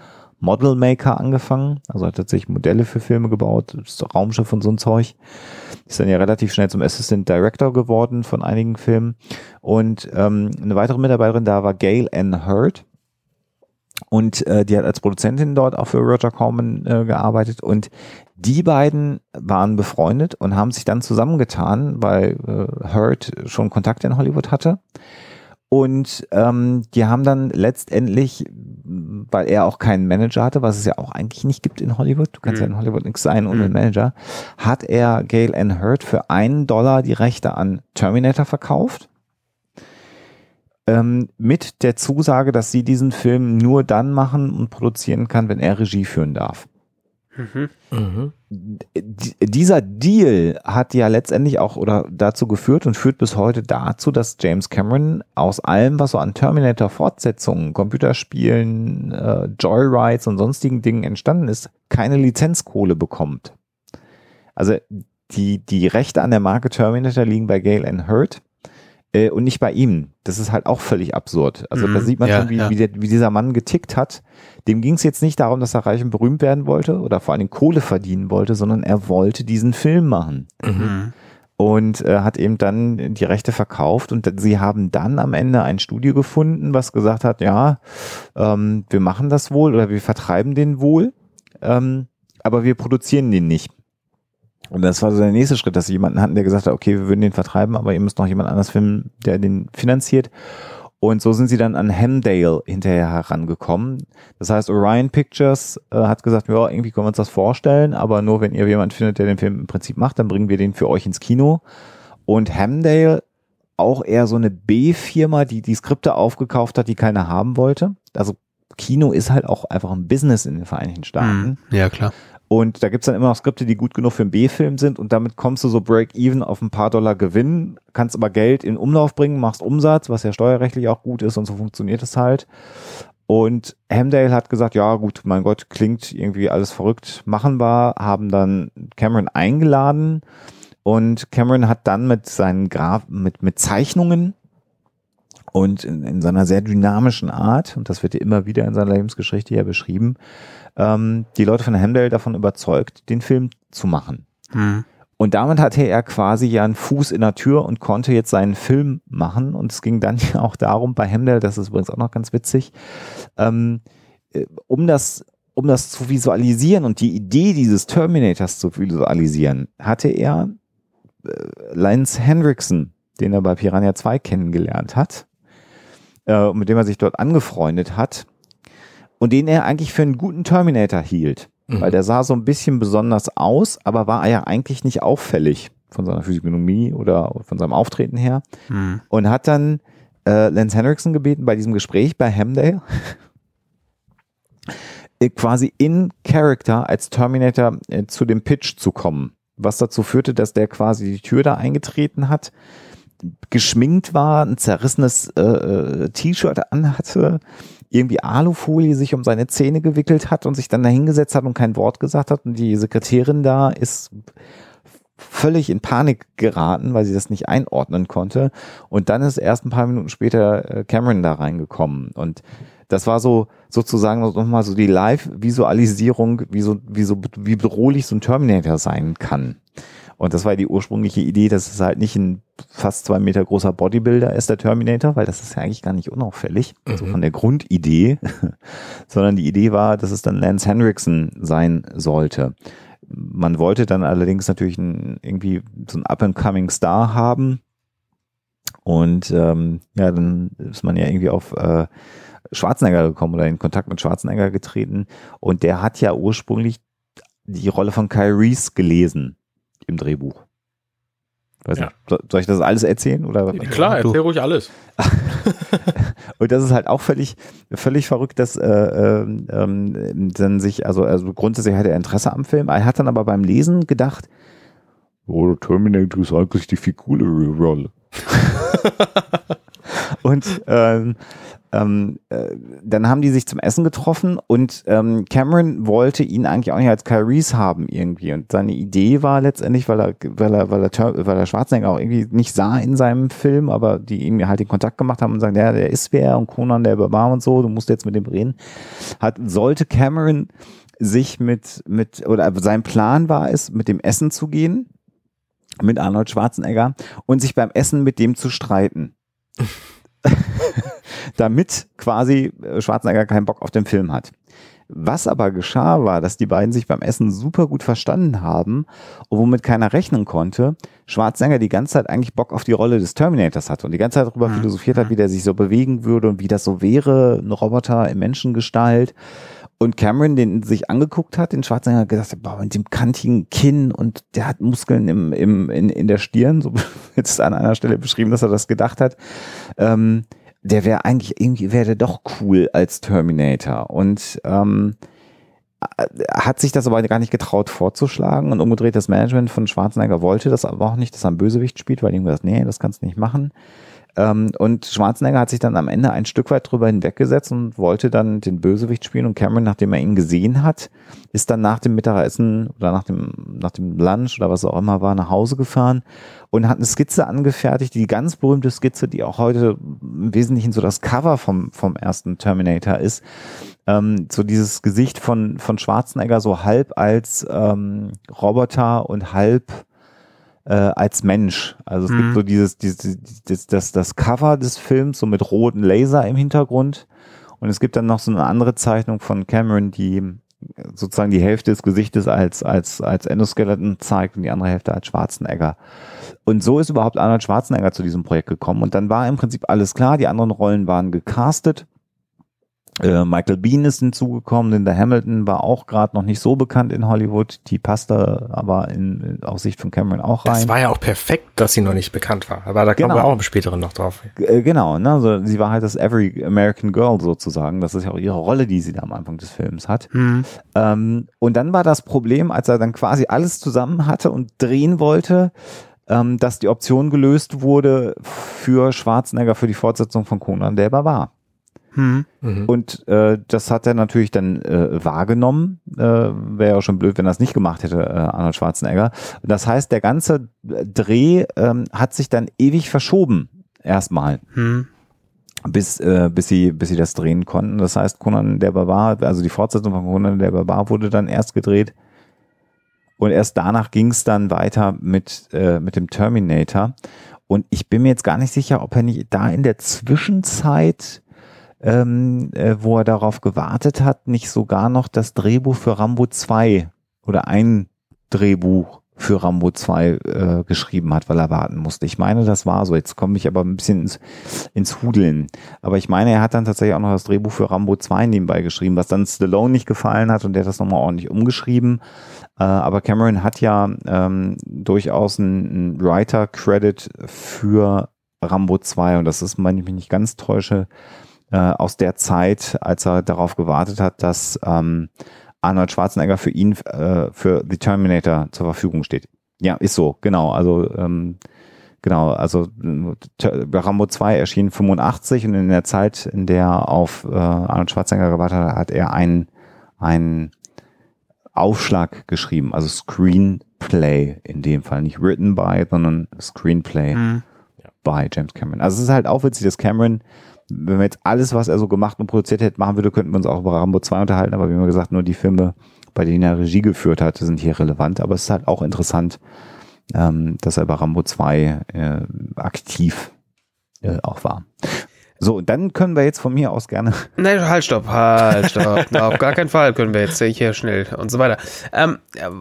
Modelmaker angefangen, also hat tatsächlich Modelle für Filme gebaut, Raumschiff und so ein Zeug. Ist dann ja relativ schnell zum Assistant Director geworden von einigen Filmen. Und ähm, eine weitere Mitarbeiterin da war Gail Ann Hurd. Und äh, die hat als Produzentin dort auch für Roger Corman äh, gearbeitet. Und die beiden waren befreundet und haben sich dann zusammengetan, weil äh, Hurd schon Kontakte in Hollywood hatte. Und ähm, die haben dann letztendlich, weil er auch keinen Manager hatte, was es ja auch eigentlich nicht gibt in Hollywood, du kannst ja in Hollywood nichts sein ohne einen Manager, hat er Gail Ann Hurd für einen Dollar die Rechte an Terminator verkauft. Ähm, mit der Zusage, dass sie diesen Film nur dann machen und produzieren kann, wenn er Regie führen darf Mhm. Mhm. Dieser Deal hat ja letztendlich auch oder dazu geführt und führt bis heute dazu, dass James Cameron aus allem, was so an Terminator-Fortsetzungen, Computerspielen, äh, Joyrides und sonstigen Dingen entstanden ist, keine Lizenzkohle bekommt. Also die, die Rechte an der Marke Terminator liegen bei Gail Ann Hurd äh, und nicht bei ihm. Das ist halt auch völlig absurd. Also da Mhm. sieht man Ja, schon, wie, ja. wie, der, wie dieser Mann getickt hat. Dem ging es jetzt nicht darum, dass er reich und berühmt werden wollte oder vor allen Dingen Kohle verdienen wollte, sondern er wollte diesen Film machen. Mhm. und äh, hat eben dann die Rechte verkauft und sie haben dann am Ende ein Studio gefunden, was gesagt hat, ja, ähm, wir machen das wohl oder wir vertreiben den wohl, ähm, aber wir produzieren den nicht. Und das war so der nächste Schritt, dass sie jemanden hatten, der gesagt hat, okay, wir würden den vertreiben, aber ihr müsst noch jemand anders filmen, der den finanziert. Und so sind sie dann an Hamdale hinterher herangekommen. Das heißt, Orion Pictures äh, hat gesagt, ja, irgendwie können wir uns das vorstellen, aber nur wenn ihr jemanden findet, der den Film im Prinzip macht, dann bringen wir den für euch ins Kino. Und Hamdale, auch eher so eine B-Firma, die die Skripte aufgekauft hat, die keiner haben wollte. Also Kino ist halt auch einfach ein Business in den Vereinigten Staaten. Mhm. Ja, klar. Und da gibt's dann immer noch Skripte, die gut genug für einen B-Film sind. Und damit kommst du so Break-Even auf ein paar Dollar Gewinn, kannst aber Geld in Umlauf bringen, machst Umsatz, was ja steuerrechtlich auch gut ist und so funktioniert es halt. Und Hamdale hat gesagt, ja gut, mein Gott, klingt irgendwie alles verrückt, machenbar, haben dann Cameron eingeladen. Und Cameron hat dann mit seinen Graf mit, mit Zeichnungen und in, in seiner sehr dynamischen Art, und das wird ja immer wieder in seiner Lebensgeschichte ja beschrieben, ähm, die Leute von Hamdale davon überzeugt, den Film zu machen. Hm. Und damit hatte er quasi ja einen Fuß in der Tür und konnte jetzt seinen Film machen. Und es ging dann ja auch darum, bei Hamdale, das ist übrigens auch noch ganz witzig, ähm, äh, um das um das zu visualisieren und die Idee dieses Terminators zu visualisieren, hatte er äh, Lance Hendrickson, den er bei Piranha 2 kennengelernt hat, äh, mit dem er sich dort angefreundet hat, und den er eigentlich für einen guten Terminator hielt. Mhm. Weil der sah so ein bisschen besonders aus, aber war ja eigentlich nicht auffällig von seiner Physiognomie oder von seinem Auftreten her. Mhm. Und hat dann äh, Lance Henriksen gebeten, bei diesem Gespräch bei Hamdale äh, quasi in Character als Terminator äh, zu dem Pitch zu kommen. Was dazu führte, dass der quasi die Tür da eingetreten hat, geschminkt war, ein zerrissenes äh, äh T-Shirt anhatte, irgendwie Alufolie sich um seine Zähne gewickelt hat und sich dann dahingesetzt hat und kein Wort gesagt hat. Und die Sekretärin da ist völlig in Panik geraten, weil sie das nicht einordnen konnte. Und dann ist erst ein paar Minuten später äh, Cameron da reingekommen. Und das war so sozusagen nochmal so die Live-Visualisierung, wie so, wie so, wie bedrohlich so ein Terminator sein kann. Und das war die ursprüngliche Idee, dass es halt nicht ein fast zwei Meter großer Bodybuilder ist, der Terminator, weil das ist ja eigentlich gar nicht unauffällig, mhm. also von der Grundidee, sondern die Idee war, dass es dann Lance Henriksen sein sollte. Man wollte dann allerdings natürlich ein, irgendwie so ein up-and-coming Star haben. Und ähm, ja, dann ist man ja irgendwie auf äh, Schwarzenegger gekommen oder in Kontakt mit Schwarzenegger getreten. Und der hat ja ursprünglich die Rolle von Kyle Reese gelesen im Drehbuch. Weiß ja. nicht, soll ich das alles erzählen? Oder? Klar, erzähl ruhig alles. und das ist halt auch völlig, völlig verrückt, dass äh, ähm, ähm, dann sich, also, also grundsätzlich hat er Interesse am Film. Er hat dann aber beim Lesen gedacht, oh, Terminator ist eigentlich die viel coolere Rolle. und ähm, ähm, äh, dann haben die sich zum Essen getroffen und ähm, Cameron wollte ihn eigentlich auch nicht als Kyle Reese haben irgendwie. Und seine Idee war letztendlich, weil er, weil er, weil er, weil er Schwarzenegger auch irgendwie nicht sah in seinem Film, aber die ihm halt den Kontakt gemacht haben und sagen, ja, der ist wer und Conan der Barbar und so, du musst jetzt mit dem reden. Hat, sollte Cameron sich mit, mit, oder sein Plan war es, mit dem Essen zu gehen, mit Arnold Schwarzenegger und sich beim Essen mit dem zu streiten. damit quasi äh, Schwarzenegger keinen Bock auf den Film hat. Was aber geschah, war, dass die beiden sich beim Essen super gut verstanden haben und womit keiner rechnen konnte, Schwarzenegger die ganze Zeit eigentlich Bock auf die Rolle des Terminators hatte und die ganze Zeit darüber mhm. philosophiert hat, wie der sich so bewegen würde und wie das so wäre, ein Roboter in Menschengestalt. Und Cameron, den sich angeguckt hat, den Schwarzenegger gedacht hat, boah, mit dem kantigen Kinn und der hat Muskeln im, im, in, in der Stirn, so jetzt an einer Stelle beschrieben, dass er das gedacht hat. Ähm, der wäre eigentlich irgendwie wäre der doch cool als Terminator und ähm, hat sich das aber gar nicht getraut vorzuschlagen und umgedreht das Management von Schwarzenegger wollte das aber auch nicht, dass er ein Bösewicht spielt, weil ihm gesagt, nee, das kannst du nicht machen. Ähm, und Schwarzenegger hat sich dann am Ende ein Stück weit drüber hinweggesetzt und wollte dann den Bösewicht spielen. Und Cameron, nachdem er ihn gesehen hat, ist dann nach dem Mittagessen oder nach dem, nach dem Lunch oder was auch immer war, nach Hause gefahren und hat eine Skizze angefertigt, die ganz berühmte Skizze, die auch heute im Wesentlichen so das Cover vom, vom ersten Terminator ist. Ähm, so dieses Gesicht von, von Schwarzenegger so halb als ähm, Roboter und halb äh, als Mensch. Also es Mhm. gibt so dieses, dieses, dieses das, das Cover des Films, so mit roten Laser im Hintergrund. Und es gibt dann noch so eine andere Zeichnung von Cameron, die sozusagen die Hälfte des Gesichtes als, als, als Endoskeleton zeigt und die andere Hälfte als Schwarzenegger. Und so ist überhaupt Arnold Schwarzenegger zu diesem Projekt gekommen. Und dann war im Prinzip alles klar, die anderen Rollen waren gecastet. Äh, Michael Bean ist hinzugekommen, Linda Hamilton war auch gerade noch nicht so bekannt in Hollywood. Die passte aber in, aus Sicht von Cameron auch rein. Das war ja auch perfekt, dass sie noch nicht bekannt war. Aber da kommen Genau. wir auch im späteren noch drauf. Äh, Genau, ne? also sie war halt das Every American Girl sozusagen. Das ist ja auch ihre Rolle, die sie da am Anfang des Films hat. Hm. Ähm, und dann war das Problem, als er dann quasi alles zusammen hatte und drehen wollte, ähm, dass die Option gelöst wurde für Schwarzenegger für die Fortsetzung von Conan der Barbar. Hm. Mhm. Und äh, das hat er natürlich dann äh, wahrgenommen. Äh, Wäre ja auch schon blöd, wenn er es nicht gemacht hätte, äh, Arnold Schwarzenegger. Das heißt, der ganze Dreh ähm, hat sich dann ewig verschoben. Erstmal Hm. bis, äh, bis, sie, bis sie das drehen konnten. Das heißt, Conan der Barbar, also die Fortsetzung von Conan der Barbar wurde dann erst gedreht. Und erst danach ging es dann weiter mit, äh, mit dem Terminator. Und ich bin mir jetzt gar nicht sicher, ob er nicht da in der Zwischenzeit, ähm, äh, wo er darauf gewartet hat, nicht sogar noch das Drehbuch für Rambo 2 oder ein Drehbuch für Rambo 2 äh, geschrieben hat, weil er warten musste. Ich meine, das war so. Jetzt komme ich aber ein bisschen ins, ins Hudeln. Aber ich meine, er hat dann tatsächlich auch noch das Drehbuch für Rambo 2 nebenbei geschrieben, was dann Stallone nicht gefallen hat und der hat das nochmal ordentlich umgeschrieben. Äh, aber Cameron hat ja ähm, durchaus einen, einen Writer-Credit für Rambo 2 und das ist, wenn ich mich nicht ganz täusche, äh, aus der Zeit, als er darauf gewartet hat, dass ähm, Arnold Schwarzenegger für ihn, äh, für The Terminator zur Verfügung steht. Ja, ist so, genau. Also ähm, genau, also äh, Rambo 2 erschien 85 und in der Zeit, in der er auf äh, Arnold Schwarzenegger gewartet hat, hat er einen, einen Aufschlag geschrieben, also Screenplay in dem Fall, nicht written by, sondern Screenplay Hm. bei James Cameron. Also es ist halt auch witzig, dass Cameron, wenn wir jetzt alles, was er so gemacht und produziert hätte, machen würde, könnten wir uns auch über Rambo 2 unterhalten, aber wie immer gesagt, nur die Filme, bei denen er Regie geführt hat, sind hier relevant. Aber es ist halt auch interessant, ähm, dass er bei Rambo 2 äh, aktiv äh, auch war. So, dann können wir jetzt von mir aus gerne. Nein, halt, stopp, halt, stopp. Na, auf gar keinen Fall können wir jetzt hier schnell und so weiter. Ähm,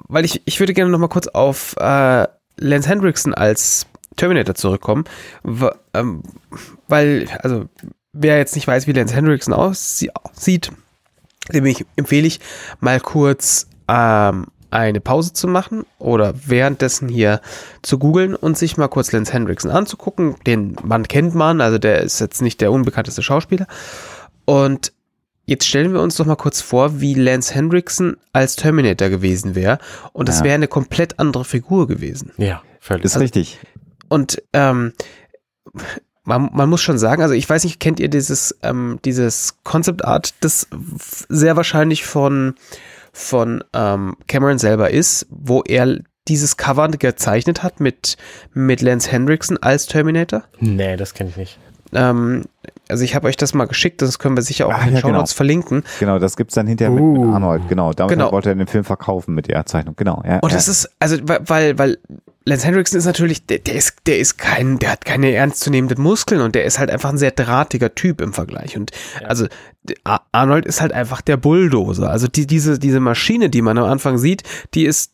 weil ich, ich würde gerne noch mal kurz auf äh, Lance Hendrickson als Terminator zurückkommen, w- ähm, weil, also, wer jetzt nicht weiß, wie Lance Hendrickson aussie- aussieht, dem ich, empfehle ich, mal kurz ähm, eine Pause zu machen oder währenddessen hier zu googeln und sich mal kurz Lance Hendrickson anzugucken. Den Mann kennt man, also der ist jetzt nicht der unbekannteste Schauspieler. Und jetzt stellen wir uns doch mal kurz vor, wie Lance Hendrickson als Terminator gewesen wäre. Und das Ja. wäre eine komplett andere Figur gewesen. Ja, völlig. Ist richtig. Und ähm, man, man muss schon sagen, also ich weiß nicht, kennt ihr dieses, ähm, dieses Concept Art, das sehr wahrscheinlich von, von ähm, Cameron selber ist, wo er dieses Cover gezeichnet hat mit, mit Lance Hendrickson als Terminator. nee, das kenne ich nicht. Ähm, also ich habe euch das mal geschickt, das können wir sicher auch Ah, in den ja, Show Notes genau. verlinken. Genau, das gibt's dann hinterher mit, Uh. mit Arnold. Genau, damit Genau. wollte er den Film verkaufen mit der Zeichnung. Genau. Ja, Und ja. das ist, also, weil- weil, weil Lance Hendrickson ist natürlich, der, der ist, der ist kein, der hat keine ernstzunehmenden Muskeln und der ist halt einfach ein sehr drahtiger Typ im Vergleich. Und also Ar- Arnold ist halt einfach der Bulldozer. Also die, diese, diese Maschine, die man am Anfang sieht, die ist,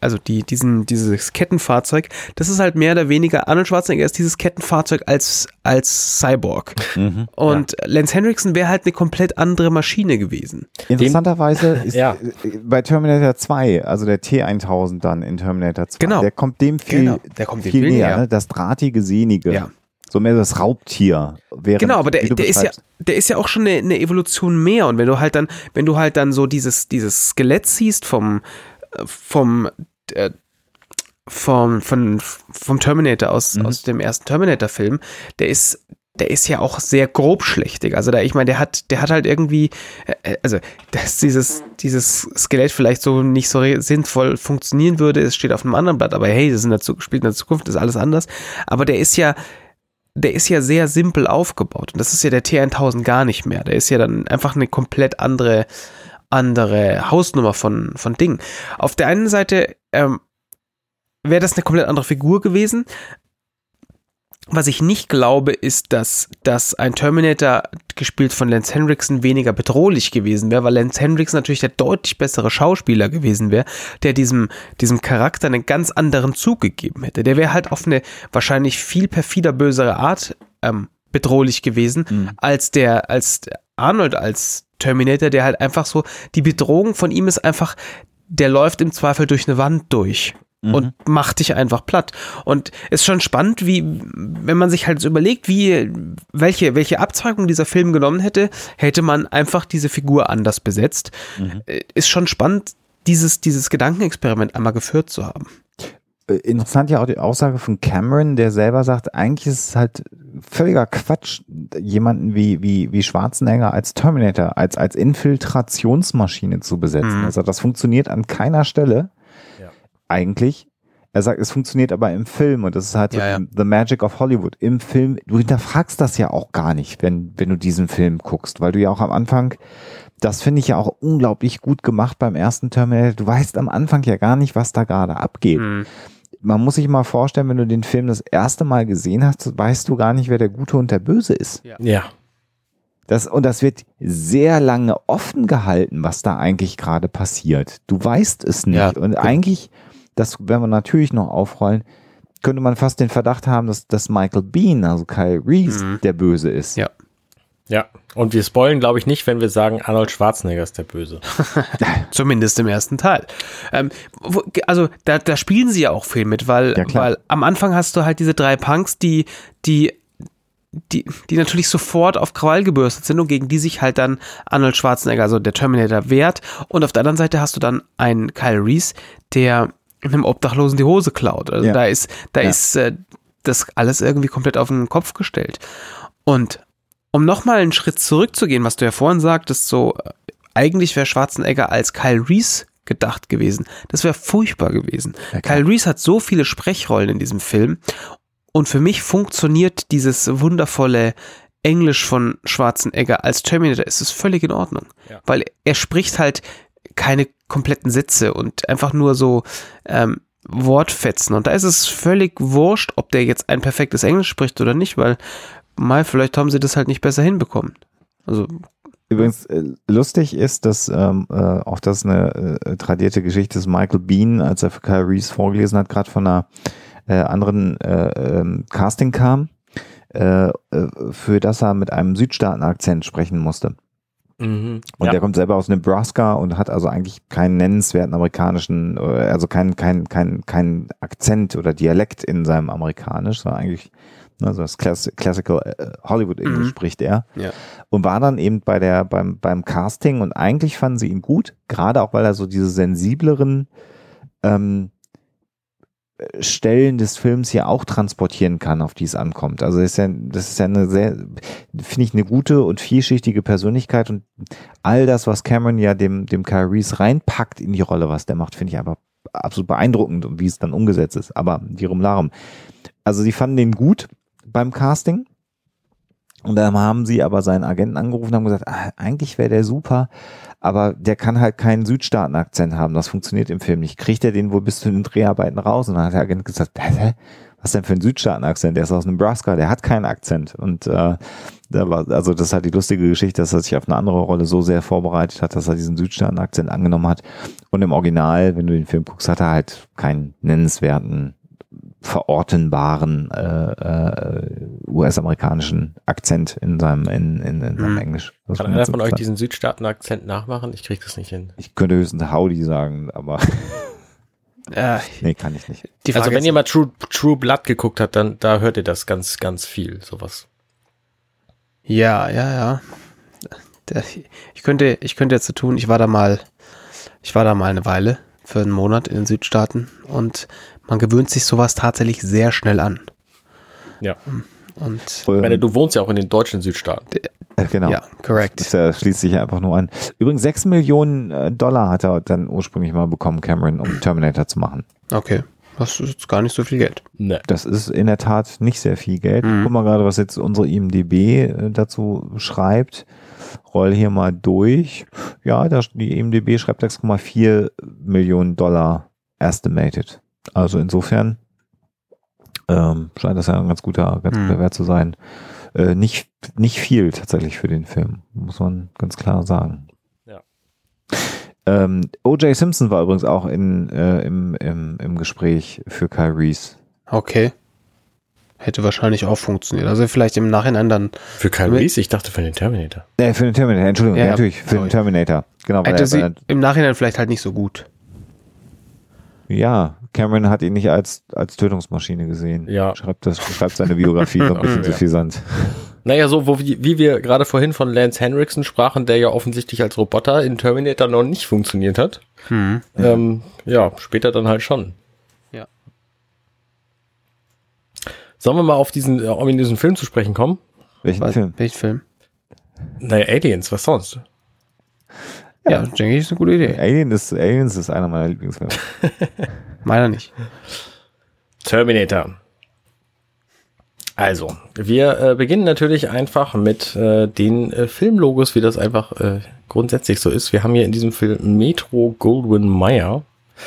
also die, diesen, dieses Kettenfahrzeug, das ist halt mehr oder weniger, Arnold Schwarzenegger ist dieses Kettenfahrzeug als, als Cyborg. Mhm. Und Lance Hendrickson wäre halt eine komplett andere Maschine gewesen. Interessanterweise ist Ja. bei Terminator 2, also der T1000 dann in Terminator 2, Genau. der kommt dem viel, Genau, der kommt viel näher, näher. ne? das drahtige, sehnige. Ja. So mehr das Raubtier. Während, Genau, aber der, der ist ja, der ist ja auch schon eine, eine Evolution mehr. Und wenn du halt dann, wenn du halt dann so dieses, dieses Skelett siehst vom, äh, vom, äh, vom, von, vom Terminator aus, Mhm. aus dem ersten Terminator-Film, der ist, der ist ja auch sehr grobschlächtig. Also da, ich meine, der hat, der hat halt irgendwie, äh, also, dass dieses, dieses Skelett vielleicht so nicht so sinnvoll funktionieren würde, es steht auf einem anderen Blatt, aber hey, das spielt in der Zukunft, ist alles anders. Aber der ist ja, der ist ja sehr simpel aufgebaut. Und das ist ja der T1000 gar nicht mehr. Der ist ja dann einfach eine komplett andere, andere Hausnummer von, von Dingen. Auf der einen Seite, ähm, wäre das eine komplett andere Figur gewesen. Was ich nicht glaube, ist, dass, dass ein Terminator, gespielt von Lance Henriksen, weniger bedrohlich gewesen wäre, weil Lance Henriksen natürlich der deutlich bessere Schauspieler gewesen wäre, der diesem, diesem Charakter einen ganz anderen Zug gegeben hätte. Der wäre halt auf eine wahrscheinlich viel perfider, bösere Art ähm, bedrohlich gewesen, mhm. als der, als Arnold als Terminator, der halt einfach so, die Bedrohung von ihm ist einfach, der läuft im Zweifel durch eine Wand durch mhm. und macht dich einfach platt. Und ist schon spannend, wie, wenn man sich halt so überlegt, wie, welche, welche Abzweigung dieser Film genommen hätte, hätte man einfach diese Figur anders besetzt. Mhm. Äh, ist schon spannend, dieses, dieses Gedankenexperiment einmal geführt zu haben. Äh, interessant ja auch die Aussage von Cameron, der selber sagt, eigentlich ist es halt völliger Quatsch, jemanden wie, wie, wie Schwarzenegger als Terminator, als, als Infiltrationsmaschine zu besetzen. Mhm. Also das funktioniert an keiner Stelle eigentlich. Er sagt, es funktioniert aber im Film und das ist halt so ja, ja. The Magic of Hollywood. Im Film, du hinterfragst das ja auch gar nicht, wenn, wenn du diesen Film guckst, weil du ja auch am Anfang, das finde ich ja auch unglaublich gut gemacht beim ersten Terminator. Du weißt am Anfang ja gar nicht, was da gerade abgeht. Mhm. Man muss sich mal vorstellen, wenn du den Film das erste Mal gesehen hast, weißt du gar nicht, wer der Gute und der Böse ist. Ja. ja. Das, und das wird sehr lange offen gehalten, was da eigentlich gerade passiert. Du weißt es nicht. Ja, und eigentlich das werden wir natürlich noch aufrollen, könnte man fast den Verdacht haben, dass, dass Michael Bean, also Kyle Reese, mhm. der Böse ist. Ja. Ja, und wir spoilen, glaube ich, nicht, wenn wir sagen, Arnold Schwarzenegger ist der Böse. Zumindest im ersten Teil. Ähm, wo, also da, da spielen sie ja auch viel mit, weil, ja, weil am Anfang hast du halt diese drei Punks, die, die die, die natürlich sofort auf Krawall gebürstet sind und gegen die sich halt dann Arnold Schwarzenegger, also der Terminator, wehrt. Und auf der anderen Seite hast du dann einen Kyle Reese, der einem Obdachlosen die Hose klaut. Also ja. da ist, da ja. ist äh, das alles irgendwie komplett auf den Kopf gestellt. Und um nochmal einen Schritt zurückzugehen, was du ja vorhin sagtest, so äh, eigentlich wäre Schwarzenegger als Kyle Reese gedacht gewesen. Das wäre furchtbar gewesen. Ja, Kyle Reese hat so viele Sprechrollen in diesem Film und für mich funktioniert dieses wundervolle Englisch von Schwarzenegger als Terminator ist es völlig in Ordnung, ja. weil er spricht halt keine kompletten Sätze und einfach nur so ähm, Wortfetzen. Und da ist es völlig wurscht, ob der jetzt ein perfektes Englisch spricht oder nicht, weil mal vielleicht haben sie das halt nicht besser hinbekommen. Also Übrigens äh, lustig ist, dass ähm, äh, auch das eine äh, tradierte Geschichte ist. Michael Bean, als er für Kyle Reese vorgelesen hat, gerade von einer äh, anderen äh, ähm, Casting kam, äh, für das er mit einem Südstaaten-Akzent sprechen musste. Mhm, und ja. der kommt selber aus Nebraska und hat also eigentlich keinen nennenswerten amerikanischen, äh, also keinen kein, kein, kein Akzent oder Dialekt in seinem Amerikanisch, sondern eigentlich also das Classical äh, Hollywood English mhm. spricht er. Ja. Und war dann eben bei der, beim, beim Casting und eigentlich fanden sie ihn gut, gerade auch weil er so diese sensibleren ähm, Stellen des Films ja auch transportieren kann, auf die es ankommt. Also das ist ja, das ist ja eine sehr, finde ich, eine gute und vielschichtige Persönlichkeit und all das, was Cameron ja dem, dem Kyle Reese reinpackt in die Rolle, was der macht, finde ich aber absolut beeindruckend und wie es dann umgesetzt ist. Aber die Larum. Also sie fanden den gut beim Casting und dann haben sie aber seinen Agenten angerufen und haben gesagt, ah, eigentlich wäre der super, aber der kann halt keinen Südstaaten-Akzent haben. Das funktioniert im Film nicht. Kriegt er den wohl bis zu den Dreharbeiten raus? Und dann hat der Agent gesagt, Hä? was denn für ein Südstaaten-Akzent? Der ist aus Nebraska, der hat keinen Akzent. Und äh, da war, also das halt die lustige Geschichte, dass er sich auf eine andere Rolle so sehr vorbereitet hat, dass er diesen Südstaaten-Akzent angenommen hat. Und im Original, wenn du den Film guckst, hat er halt keinen nennenswerten verortenbaren äh, äh, US-amerikanischen Akzent in seinem, in, in, in seinem hm. Englisch. Das Kann einer von euch diesen Südstaaten-Akzent nachmachen? Ich krieg das nicht hin. Ich könnte höchstens Howdy sagen, aber äh, nee, kann ich nicht. also wenn ihr mal True, True Blood geguckt habt, dann da hört ihr das ganz, ganz viel, sowas. Ja, ja, ja. Ich könnte, ich könnte jetzt so tun, ich war da mal, ich war da mal eine Weile für einen Monat in den Südstaaten und man gewöhnt sich sowas tatsächlich sehr schnell an. Ja. Und ich meine, du wohnst ja auch in den deutschen Südstaaten. Äh, genau. Ja, korrekt. Das äh, schließt sich einfach nur an. Übrigens, 6 Millionen äh, Dollar hat er dann ursprünglich mal bekommen, Cameron, um Terminator zu machen. Okay. Das ist jetzt gar nicht so viel Geld. Nee. Das ist in der Tat nicht sehr viel Geld. Mhm. Guck mal gerade, was jetzt unsere IMDB äh, dazu schreibt. Roll hier mal durch. Ja, das, die IMDB schreibt 6,4 Millionen Dollar estimated. Also insofern ähm, scheint das ja ein ganz guter, ganz guter Wert zu sein. Äh, nicht, nicht viel tatsächlich für den Film, muss man ganz klar sagen. Ähm, O.J. Simpson war übrigens auch in, äh, im, im, im Gespräch für Kyle Reese. Okay. Hätte wahrscheinlich auch funktioniert. Also vielleicht im Nachhinein dann. Für Reese? Ich dachte für den Terminator. Äh, für den Terminator, Entschuldigung, Ja, ja, natürlich, für sorry. den Terminator. Genau, weil Hätte er, sie weil im Nachhinein vielleicht halt nicht so gut. er, ja, Cameron hat ihn nicht als, als Tötungsmaschine gesehen. Ja. Schreibt, das, schreibt seine Biografie so ein bisschen Ja. suffisant. Naja, so wo, wie, wie wir gerade vorhin von Lance Henriksen sprachen, der ja offensichtlich als Roboter in Terminator noch nicht funktioniert hat. Hm. Ähm, ja, später dann halt schon. Ja. Sollen wir mal auf diesen äh, ominösen Film zu sprechen kommen? Welchen Was, Film? welchen Film? Naja, Aliens, was sonst? Ja, denke ich, ist eine gute Idee. Alien ist, Aliens ist einer meiner Lieblingsfilme. Meiner nicht. Terminator. Also, wir äh, beginnen natürlich einfach mit äh, den äh, Filmlogos, wie das einfach äh, grundsätzlich so ist. Wir haben hier in diesem Film Metro Goldwyn Mayer.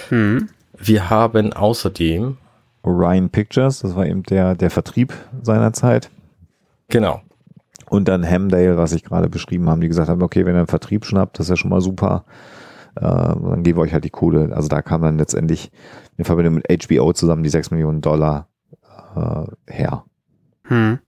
Hm. Wir haben außerdem, Orion Pictures, das war eben der, der Vertrieb seiner Zeit. genau, Und dann Hamdale, was ich gerade beschrieben habe, die gesagt haben, okay, wenn ihr einen Vertrieb schnappt, das ist ja schon mal super. Äh, dann geben wir euch halt die Kohle. Also da kam dann letztendlich in Verbindung mit HBO zusammen die 6 Millionen Dollar äh, her. Hm.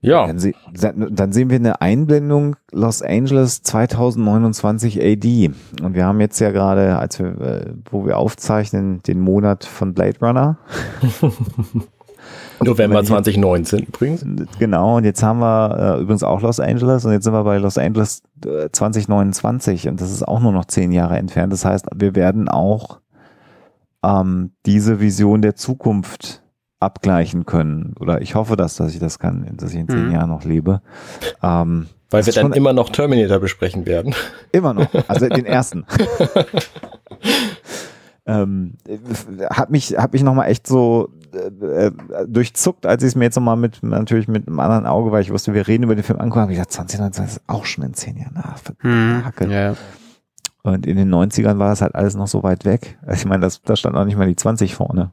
ja, Dann, se dann sehen wir eine Einblendung Los Angeles 2029 AD. Und wir haben jetzt ja gerade, als wir, äh, wo wir aufzeichnen, den Monat von Blade Runner. November wenn ich- 2019 übrigens. Genau, und jetzt haben wir äh, übrigens auch Los Angeles und jetzt sind wir bei Los Angeles äh, 2029 und das ist auch nur noch zehn Jahre entfernt. Das heißt, wir werden auch ähm, diese Vision der Zukunft abgleichen können. Oder ich hoffe, dass, dass ich das kann, dass ich in zehn Mhm. Jahren noch lebe. Ähm, Weil wir dann immer noch Terminator besprechen werden. Immer noch, also den ersten. ähm, hat mich, hat mich nochmal echt so äh, äh, durchzuckt, als ich es mir jetzt nochmal mit, natürlich mit einem anderen Auge, weil ich wusste, wir reden über den Film angucken, habe ich gesagt, 2019 ist auch schon in zehn Jahren. Ah, Hm. Ja. Und in den 90ern war das halt alles noch so weit weg. Also Ich meine, das, da stand auch nicht mal die 20 vorne.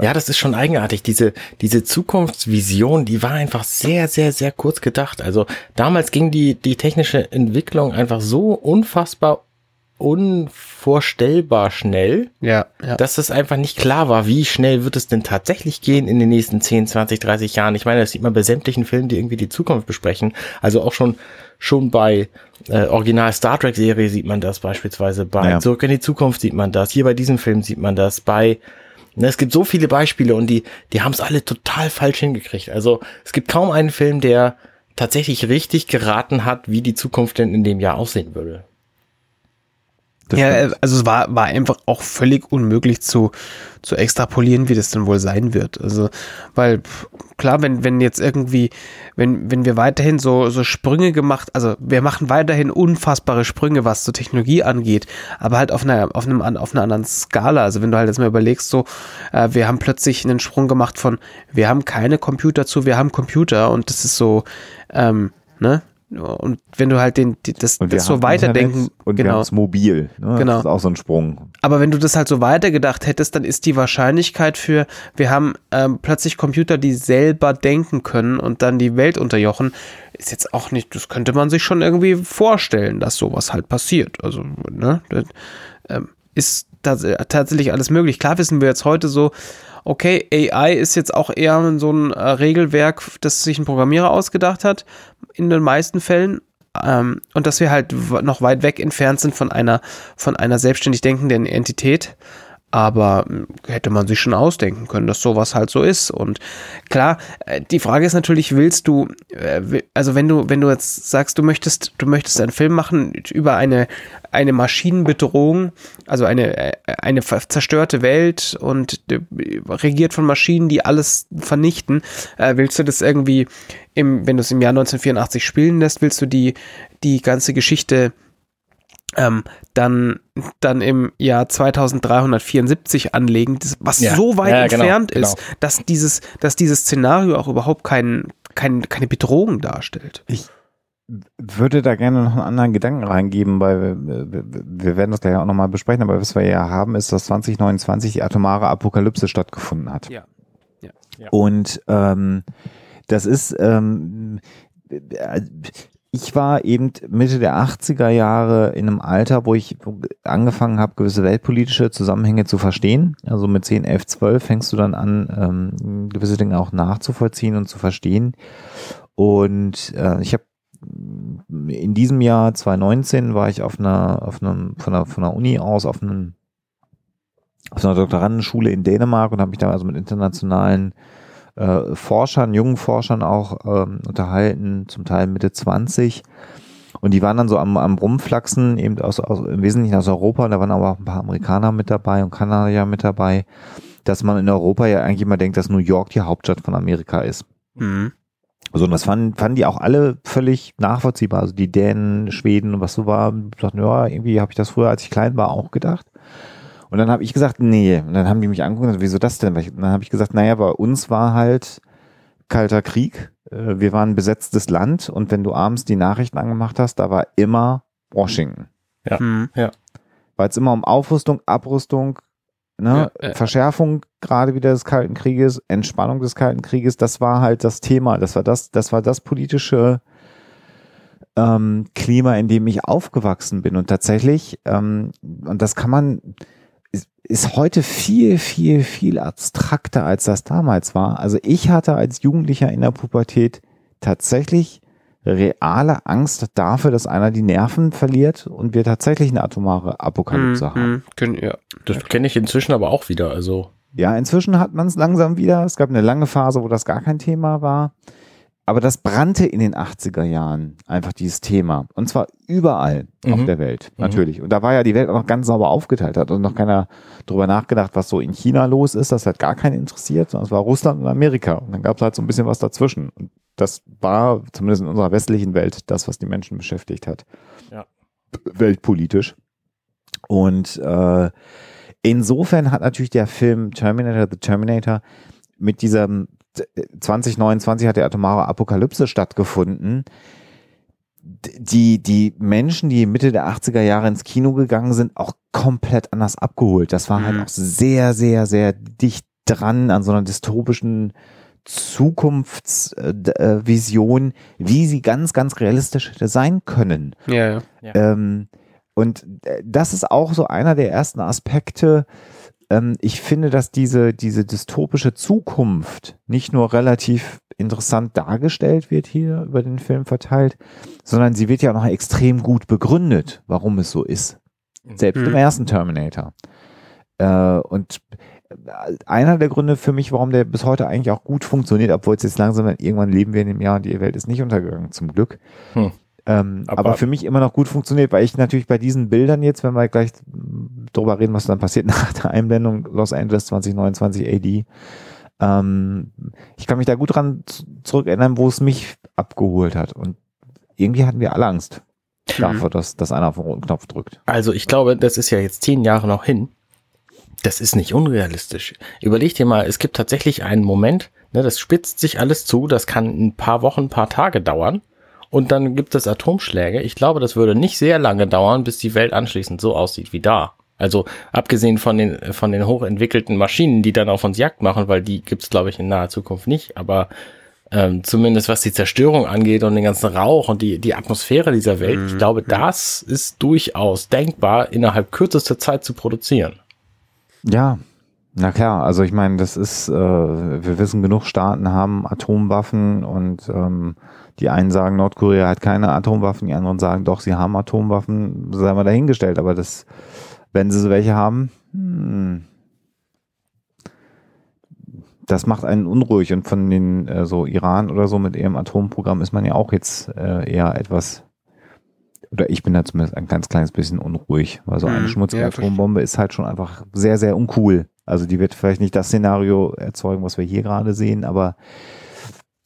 Ja, das ist schon eigenartig. Diese, diese Zukunftsvision, die war einfach sehr, sehr, sehr kurz gedacht. Also damals ging die, die technische Entwicklung einfach so unfassbar unvorstellbar schnell, Ja, ja. dass es einfach nicht klar war, wie schnell wird es denn tatsächlich gehen in den nächsten 10, 20, 30 Jahren. Ich meine, das sieht man bei sämtlichen Filmen, die irgendwie die Zukunft besprechen. Also auch schon, schon bei äh, Original Star Trek Serie sieht man das beispielsweise. Bei Ja. Zurück in die Zukunft sieht man das. Hier bei diesem Film sieht man das. Bei Ne, es gibt so viele Beispiele und die, die haben es alle total falsch hingekriegt. Also es gibt kaum einen Film, der tatsächlich richtig geraten hat, wie die Zukunft denn in dem Jahr aussehen würde. Das ja, stimmt. also es war, war einfach auch völlig unmöglich zu, zu extrapolieren, wie das dann wohl sein wird. Also, weil klar, wenn, wenn jetzt irgendwie, wenn, wenn wir weiterhin so, so Sprünge gemacht, also wir machen weiterhin unfassbare Sprünge, was so Technologie angeht, aber halt auf einer, auf einem, auf einer anderen Skala. Also wenn du halt jetzt mal überlegst, so, äh, wir haben plötzlich einen Sprung gemacht von, wir haben keine Computer zu, wir haben Computer und das ist so, ähm, ne? Und wenn du halt den, die, das, Und wir das so weiterdenken, Internet und wir genau. es mobil. Ne? Genau. Das ist auch so ein Sprung. Aber wenn du das halt so weitergedacht hättest, dann ist die Wahrscheinlichkeit für, wir haben ähm, plötzlich Computer, die selber denken können und dann die Welt unterjochen, ist jetzt auch nicht, das könnte man sich schon irgendwie vorstellen, dass sowas halt passiert. Also, ne, das, ähm, ist tatsächlich alles möglich. Klar wissen wir jetzt heute so, okay, AI ist jetzt auch eher so ein äh, Regelwerk, das sich ein Programmierer ausgedacht hat, in den meisten Fällen. Ähm, und dass wir halt noch weit weg entfernt sind von einer, von einer selbstständig denkenden Entität. Aber mh, hätte man sich schon ausdenken können, dass sowas halt so ist. Und klar, äh, die Frage ist natürlich, willst du, äh, also wenn du, wenn du jetzt sagst, du möchtest, du möchtest einen Film machen über eine, eine Maschinenbedrohung, also eine, äh, eine zerstörte Welt und regiert von Maschinen, die alles vernichten, willst du das irgendwie im, wenn du es im Jahr 1984 spielen lässt, willst du die, die ganze Geschichte ähm, dann, dann im Jahr 2374 anlegen, was Ja. so weit Ja, genau, entfernt genau. ist, dass dieses, dass dieses Szenario auch überhaupt kein, kein, keine Bedrohung darstellt. würde da gerne noch einen anderen Gedanken reingeben, weil wir, wir werden das gleich auch nochmal besprechen, aber was wir ja haben, ist, dass 2029 die atomare Apokalypse stattgefunden hat. Ja. ja. ja. Und ähm, das ist, ähm, ich war eben Mitte der 80er Jahre in einem Alter, wo ich angefangen habe, gewisse weltpolitische Zusammenhänge zu verstehen. Also mit 10, 11, 12 fängst du dann an, ähm, gewisse Dinge auch nachzuvollziehen und zu verstehen. Und äh, ich habe in diesem Jahr 2019 war ich auf einer, auf einem, von der, von der Uni aus auf einem, auf einer Doktorandenschule in Dänemark und habe mich da also mit internationalen äh, Forschern, jungen Forschern auch ähm, unterhalten, zum Teil Mitte 20. Und die waren dann so am, am Rumflachsen, eben aus, aus, im Wesentlichen aus Europa, da waren aber auch ein paar Amerikaner mit dabei und Kanadier mit dabei, dass man in Europa ja eigentlich immer denkt, dass New York die Hauptstadt von Amerika ist. Mhm. So, und das fanden, fanden die auch alle völlig nachvollziehbar. Also die Dänen, Schweden und was so war, sagten, ja, irgendwie habe ich das früher, als ich klein war, auch gedacht. Und dann habe ich gesagt, nee. Und dann haben die mich angeguckt, wieso das denn? Und dann habe ich gesagt, naja, bei uns war halt kalter Krieg. Äh, wir waren ein besetztes Land und wenn du abends die Nachrichten angemacht hast, da war immer Washington. Ja, hm. ja. Weil es immer um Aufrüstung, Abrüstung, ne, ja, ja. Verschärfung gerade wieder des Kalten Krieges, Entspannung des Kalten Krieges, das war halt das Thema. Das war das, das war das politische ähm, Klima, in dem ich aufgewachsen bin. Und tatsächlich, ähm, und das kann man, ist heute viel, viel, viel abstrakter, als das damals war. Also ich hatte als Jugendlicher in der Pubertät tatsächlich reale Angst dafür, dass einer die Nerven verliert und wir tatsächlich eine atomare Apokalypse mm, haben. können, ja. Das kenne ich inzwischen aber auch wieder. Also ja, inzwischen hat man es langsam wieder. Es gab eine lange Phase, wo das gar kein Thema war. Aber das brannte in den 80er Jahren einfach dieses Thema. Und zwar überall mhm. auf der Welt, mhm. natürlich. Mhm. Und da war ja die Welt auch noch ganz sauber aufgeteilt, hat und noch keiner drüber nachgedacht, was so in China los ist. Das hat gar keinen interessiert, sondern es war Russland und Amerika. Und dann gab es halt so ein bisschen was dazwischen. Und das war zumindest in unserer westlichen Welt das, was die Menschen beschäftigt hat. Ja. Weltpolitisch. Und äh, insofern hat natürlich der Film Terminator, The Terminator, mit diesem 2029 hat die atomare Apokalypse stattgefunden. Die, die Menschen, die Mitte der 80er Jahre ins Kino gegangen sind, auch komplett anders abgeholt. Das war halt mhm. halt auch sehr, sehr, sehr dicht dran an so einer dystopischen Zukunftsvision, äh, wie sie ganz, ganz realistisch hätte sein können. Ja, ja. Ähm, und äh, das ist auch so einer der ersten Aspekte, ähm, ich finde, dass diese, diese dystopische Zukunft nicht nur relativ interessant dargestellt wird hier über den Film verteilt, sondern sie wird ja auch noch extrem gut begründet, warum es so ist. Selbst mhm. im ersten Terminator. Äh, und einer der Gründe für mich, warum der bis heute eigentlich auch gut funktioniert, obwohl es jetzt langsam, irgendwann leben wir in dem Jahr und die Welt ist nicht untergegangen, zum Glück. Hm. Ähm, aber, aber, für mich immer noch gut funktioniert, weil ich natürlich bei diesen Bildern jetzt, wenn wir gleich drüber reden, was dann passiert nach der Einblendung Los Angeles 2029 AD, ähm, ich kann mich da gut dran zurückerinnern, wo es mich abgeholt hat. Und irgendwie hatten wir alle Angst mhm. davor, dass, dass einer auf den roten Knopf drückt. Also ich glaube, das ist ja jetzt zehn Jahre noch hin. Das ist nicht unrealistisch. Überleg dir mal, es gibt tatsächlich einen Moment, ne, das spitzt sich alles zu, das kann ein paar Wochen, ein paar Tage dauern und dann gibt es Atomschläge. Ich glaube, das würde nicht sehr lange dauern, bis die Welt anschließend so aussieht wie da. Also abgesehen von den, von den hochentwickelten Maschinen, die dann auf uns Jagd machen, weil die gibt's glaube ich, in naher Zukunft nicht. Aber ähm, zumindest was die Zerstörung angeht und den ganzen Rauch und die, die Atmosphäre dieser Welt, mhm. ich glaube, das ist durchaus denkbar, innerhalb kürzester Zeit zu produzieren. Ja, na klar, also ich meine, das ist, äh, wir wissen, genug Staaten haben Atomwaffen und ähm, die einen sagen, Nordkorea hat keine Atomwaffen, die anderen sagen, doch, sie haben Atomwaffen, sei mal dahingestellt. Aber das, wenn sie so welche haben, hm, das macht einen unruhig. Und von den äh, so Iran oder so mit ihrem Atomprogramm ist man ja auch jetzt äh, eher etwas, oder ich bin da zumindest ein ganz kleines bisschen unruhig, weil so eine mhm, schmutzige ja, Atombombe ist halt schon einfach sehr, sehr uncool. Also die wird vielleicht nicht das Szenario erzeugen, was wir hier gerade sehen, aber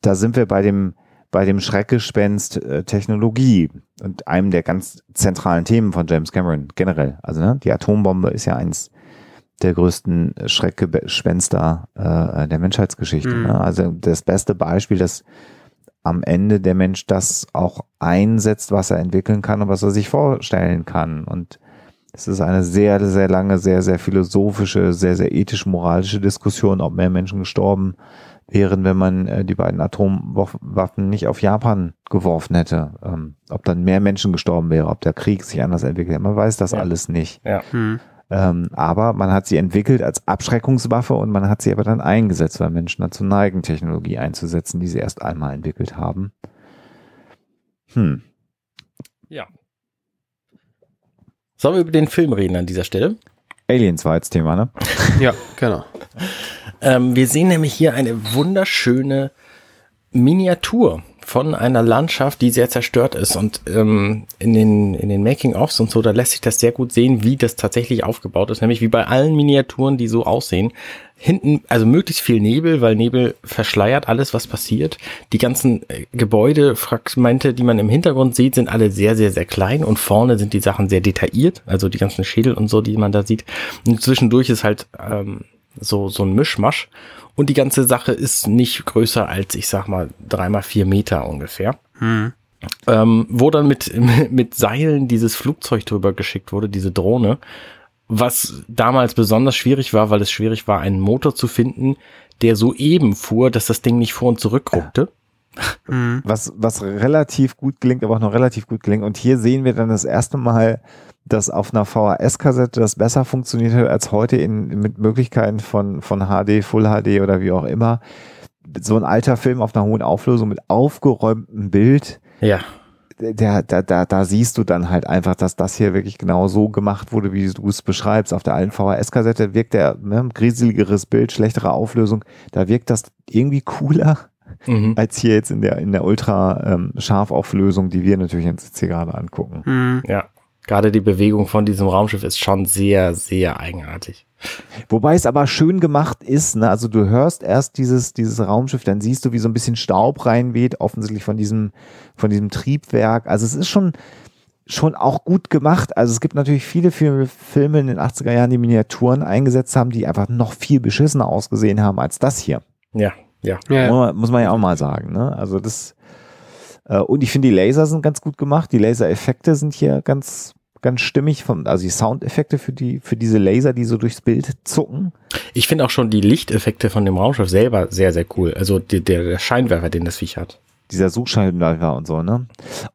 da sind wir bei dem bei dem Schreckgespenst äh, Technologie und einem der ganz zentralen Themen von James Cameron generell. Also ne, die Atombombe ist ja eins der größten Schreckgespenster äh, der Menschheitsgeschichte. Mhm. Ne? Also das beste Beispiel, das am Ende der Mensch das auch einsetzt, was er entwickeln kann und was er sich vorstellen kann. Und es ist eine sehr, sehr lange, sehr, sehr philosophische, sehr, sehr ethisch-moralische Diskussion, ob mehr Menschen gestorben wären, wenn man äh, die beiden Atomwaffen nicht auf Japan geworfen hätte. Ähm, ob dann mehr Menschen gestorben wäre, ob der Krieg sich anders entwickelt hätte. Man weiß das Ja. alles nicht. Ja. Hm. Ähm, aber man hat sie entwickelt als Abschreckungswaffe und man hat sie aber dann eingesetzt, weil Menschen dazu neigen, Technologie einzusetzen, die sie erst einmal entwickelt haben. Hm. Sollen wir über den Film reden an dieser Stelle? Aliens war jetzt Thema, ne? Ja, genau. Ähm, wir sehen nämlich hier eine wunderschöne Miniatur von einer Landschaft, die sehr zerstört ist. Und ähm, in den, in den Making-ofs und so, da lässt sich das sehr gut sehen, wie das tatsächlich aufgebaut ist. Nämlich wie bei allen Miniaturen, die so aussehen. Hinten, also möglichst viel Nebel, weil Nebel verschleiert alles, was passiert. Die ganzen äh, Gebäudefragmente, die man im Hintergrund sieht, sind alle sehr, sehr, sehr klein. Und vorne sind die Sachen sehr detailliert. Also die ganzen Schädel und so, die man da sieht. Und zwischendurch ist halt ähm, so, so ein Mischmasch. Und die ganze Sache ist nicht größer als, ich sag mal, dreimal vier Meter ungefähr. Hm. Ähm, wo dann mit, mit Seilen dieses Flugzeug drüber geschickt wurde, diese Drohne. Was damals besonders schwierig war, weil es schwierig war, einen Motor zu finden, der so eben fuhr, dass das Ding nicht vor und zurück ruckte. Hm. Was, was relativ gut gelingt, aber auch noch relativ gut gelingt. Und hier sehen wir dann das erste Mal, dass auf einer VHS-Kassette das besser funktioniert hat als heute in, mit Möglichkeiten von, von HD, Full HD oder wie auch immer. So ein alter Film auf einer hohen Auflösung mit aufgeräumtem Bild, Ja, der, da, da, da siehst du dann halt einfach, dass das hier wirklich genau so gemacht wurde, wie du es beschreibst. Auf der alten VHS-Kassette wirkt der ne, grieseligeres Bild, schlechtere Auflösung. Da wirkt das irgendwie cooler mhm. als hier jetzt in der, in der ultra ähm, die wir natürlich jetzt hier gerade angucken. Hm. ja. Gerade die Bewegung von diesem Raumschiff ist schon sehr, sehr eigenartig. Wobei es aber schön gemacht ist, ne? also du hörst erst dieses, dieses Raumschiff, dann siehst du, wie so ein bisschen Staub reinweht, offensichtlich von diesem, von diesem Triebwerk. Also es ist schon, schon auch gut gemacht. Also es gibt natürlich viele Filme, Filme in den 80er Jahren, die Miniaturen eingesetzt haben, die einfach noch viel beschissener ausgesehen haben als das hier. Ja, ja. Ja, ja. Muss man- Muss man ja auch mal sagen. Ne? Also das äh, und ich finde die Laser sind ganz gut gemacht. Die Lasereffekte sind hier ganz ganz stimmig von also die Soundeffekte für die für diese Laser, die so durchs Bild zucken. Ich finde auch schon die Lichteffekte von dem Raumschiff selber sehr, sehr cool. Also die, der, der Scheinwerfer, den das Viech hat. Dieser Suchscheinwerfer und so, ne?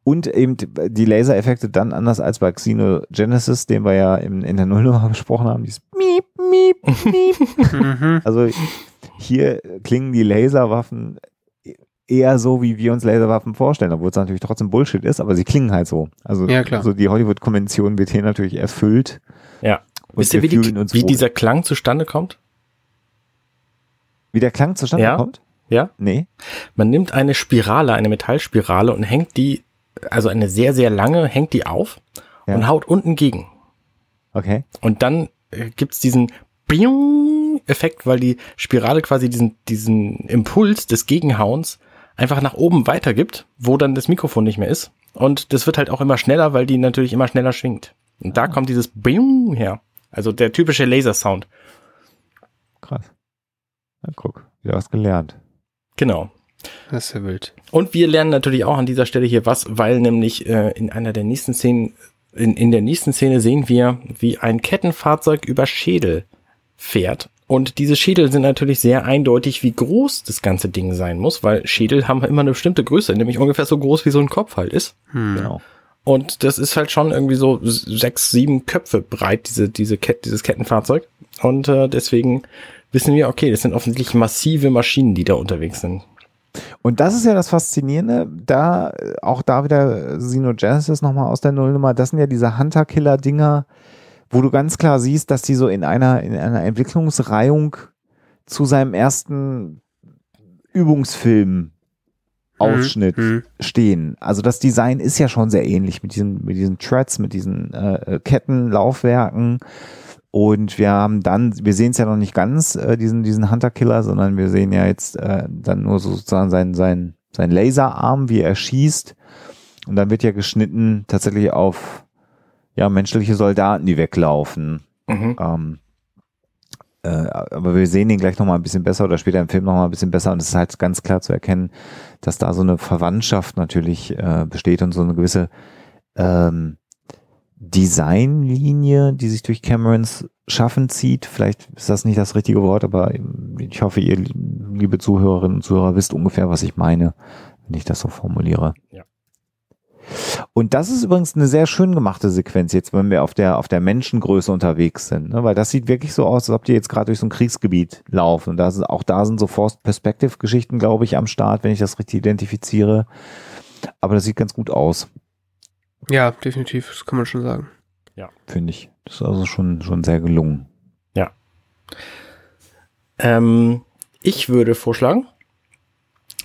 Und eben die Lasereffekte dann anders als bei Xenogenesis, den wir ja in, in der Nullnummer besprochen haben, dieses Miep, Miep, Miep. Mhm. Also hier klingen die Laserwaffen eher so, wie wir uns Laserwaffen vorstellen, obwohl es natürlich trotzdem Bullshit ist, aber sie klingen halt so. Also, Ja, klar. also die Hollywood-Konvention wird hier natürlich erfüllt. Ja. Und Wisst ihr, wir wie, die, wie dieser Klang zustande kommt? wie der Klang zustande Ja. kommt? Ja? Nee. Man nimmt eine Spirale, eine Metallspirale und hängt die, also eine sehr, sehr lange, hängt die auf Ja. und haut unten gegen. Okay. Und dann äh, gibt's diesen Biung-Effekt, weil die Spirale quasi diesen, diesen Impuls des Gegenhauens einfach nach oben weitergibt, wo dann das Mikrofon nicht mehr ist. Und das wird halt auch immer schneller, weil die natürlich immer schneller schwingt. Und da kommt dieses Biung her. Also der typische Lasersound. Krass. Na, guck, wieder was gelernt. Genau. Das ist ja wild. Und wir lernen natürlich auch an dieser Stelle hier was, weil nämlich äh, in einer der nächsten Szenen, in, in der nächsten Szene sehen wir, wie ein Kettenfahrzeug über Schädel fährt. Und diese Schädel sind natürlich sehr eindeutig, wie groß das ganze Ding sein muss, weil Schädel haben immer eine bestimmte Größe, nämlich ungefähr so groß, wie so ein Kopf halt ist. Hm. Genau. Und das ist halt schon irgendwie so sechs, sieben Köpfe breit, diese, diese Ket dieses Kettenfahrzeug. Und äh, deswegen wissen wir, okay, das sind offensichtlich massive Maschinen, die da unterwegs sind. Und das ist ja das Faszinierende, da, äh, auch da wieder Xenogenesis nochmal aus der Nullnummer, das sind ja diese Hunter-Killer-Dinger, wo du ganz klar siehst, dass die so in einer, in einer Entwicklungsreihung zu seinem ersten Übungsfilm Ausschnitt Hm. stehen. Also das Design ist ja schon sehr ähnlich mit diesen, mit diesen Threads, mit diesen äh, Ketten, Laufwerken. Und wir haben dann, wir sehen es ja noch nicht ganz, äh, diesen, diesen Hunter-Killer, sondern wir sehen ja jetzt äh, dann nur so sozusagen seinen, seinen, seinen Laserarm, wie er schießt. Und dann wird ja geschnitten tatsächlich auf ja, menschliche Soldaten, die weglaufen. Mhm. Ähm, äh, aber wir sehen ihn gleich nochmal ein bisschen besser oder später im Film nochmal ein bisschen besser und es ist halt ganz klar zu erkennen, dass da so eine Verwandtschaft natürlich äh, besteht und so eine gewisse ähm, Designlinie, die sich durch Camerons Schaffen zieht. Vielleicht ist das nicht das richtige Wort, aber ich hoffe, ihr, liebe Zuhörerinnen und Zuhörer, wisst ungefähr, was ich meine, wenn ich das so formuliere. Ja. Und das ist übrigens eine sehr schön gemachte Sequenz jetzt, wenn wir auf der, auf der Menschengröße unterwegs sind, ne? weil das sieht wirklich so aus, als ob die jetzt gerade durch so ein Kriegsgebiet laufen. Und da sind, auch da sind so Forced Perspective Geschichten, glaube ich, am Start, wenn ich das richtig identifiziere. Aber das sieht ganz gut aus. Ja, definitiv, das kann man schon sagen. Ja. Finde ich. Das ist also schon, schon sehr gelungen. Ja. Ähm, ich würde vorschlagen,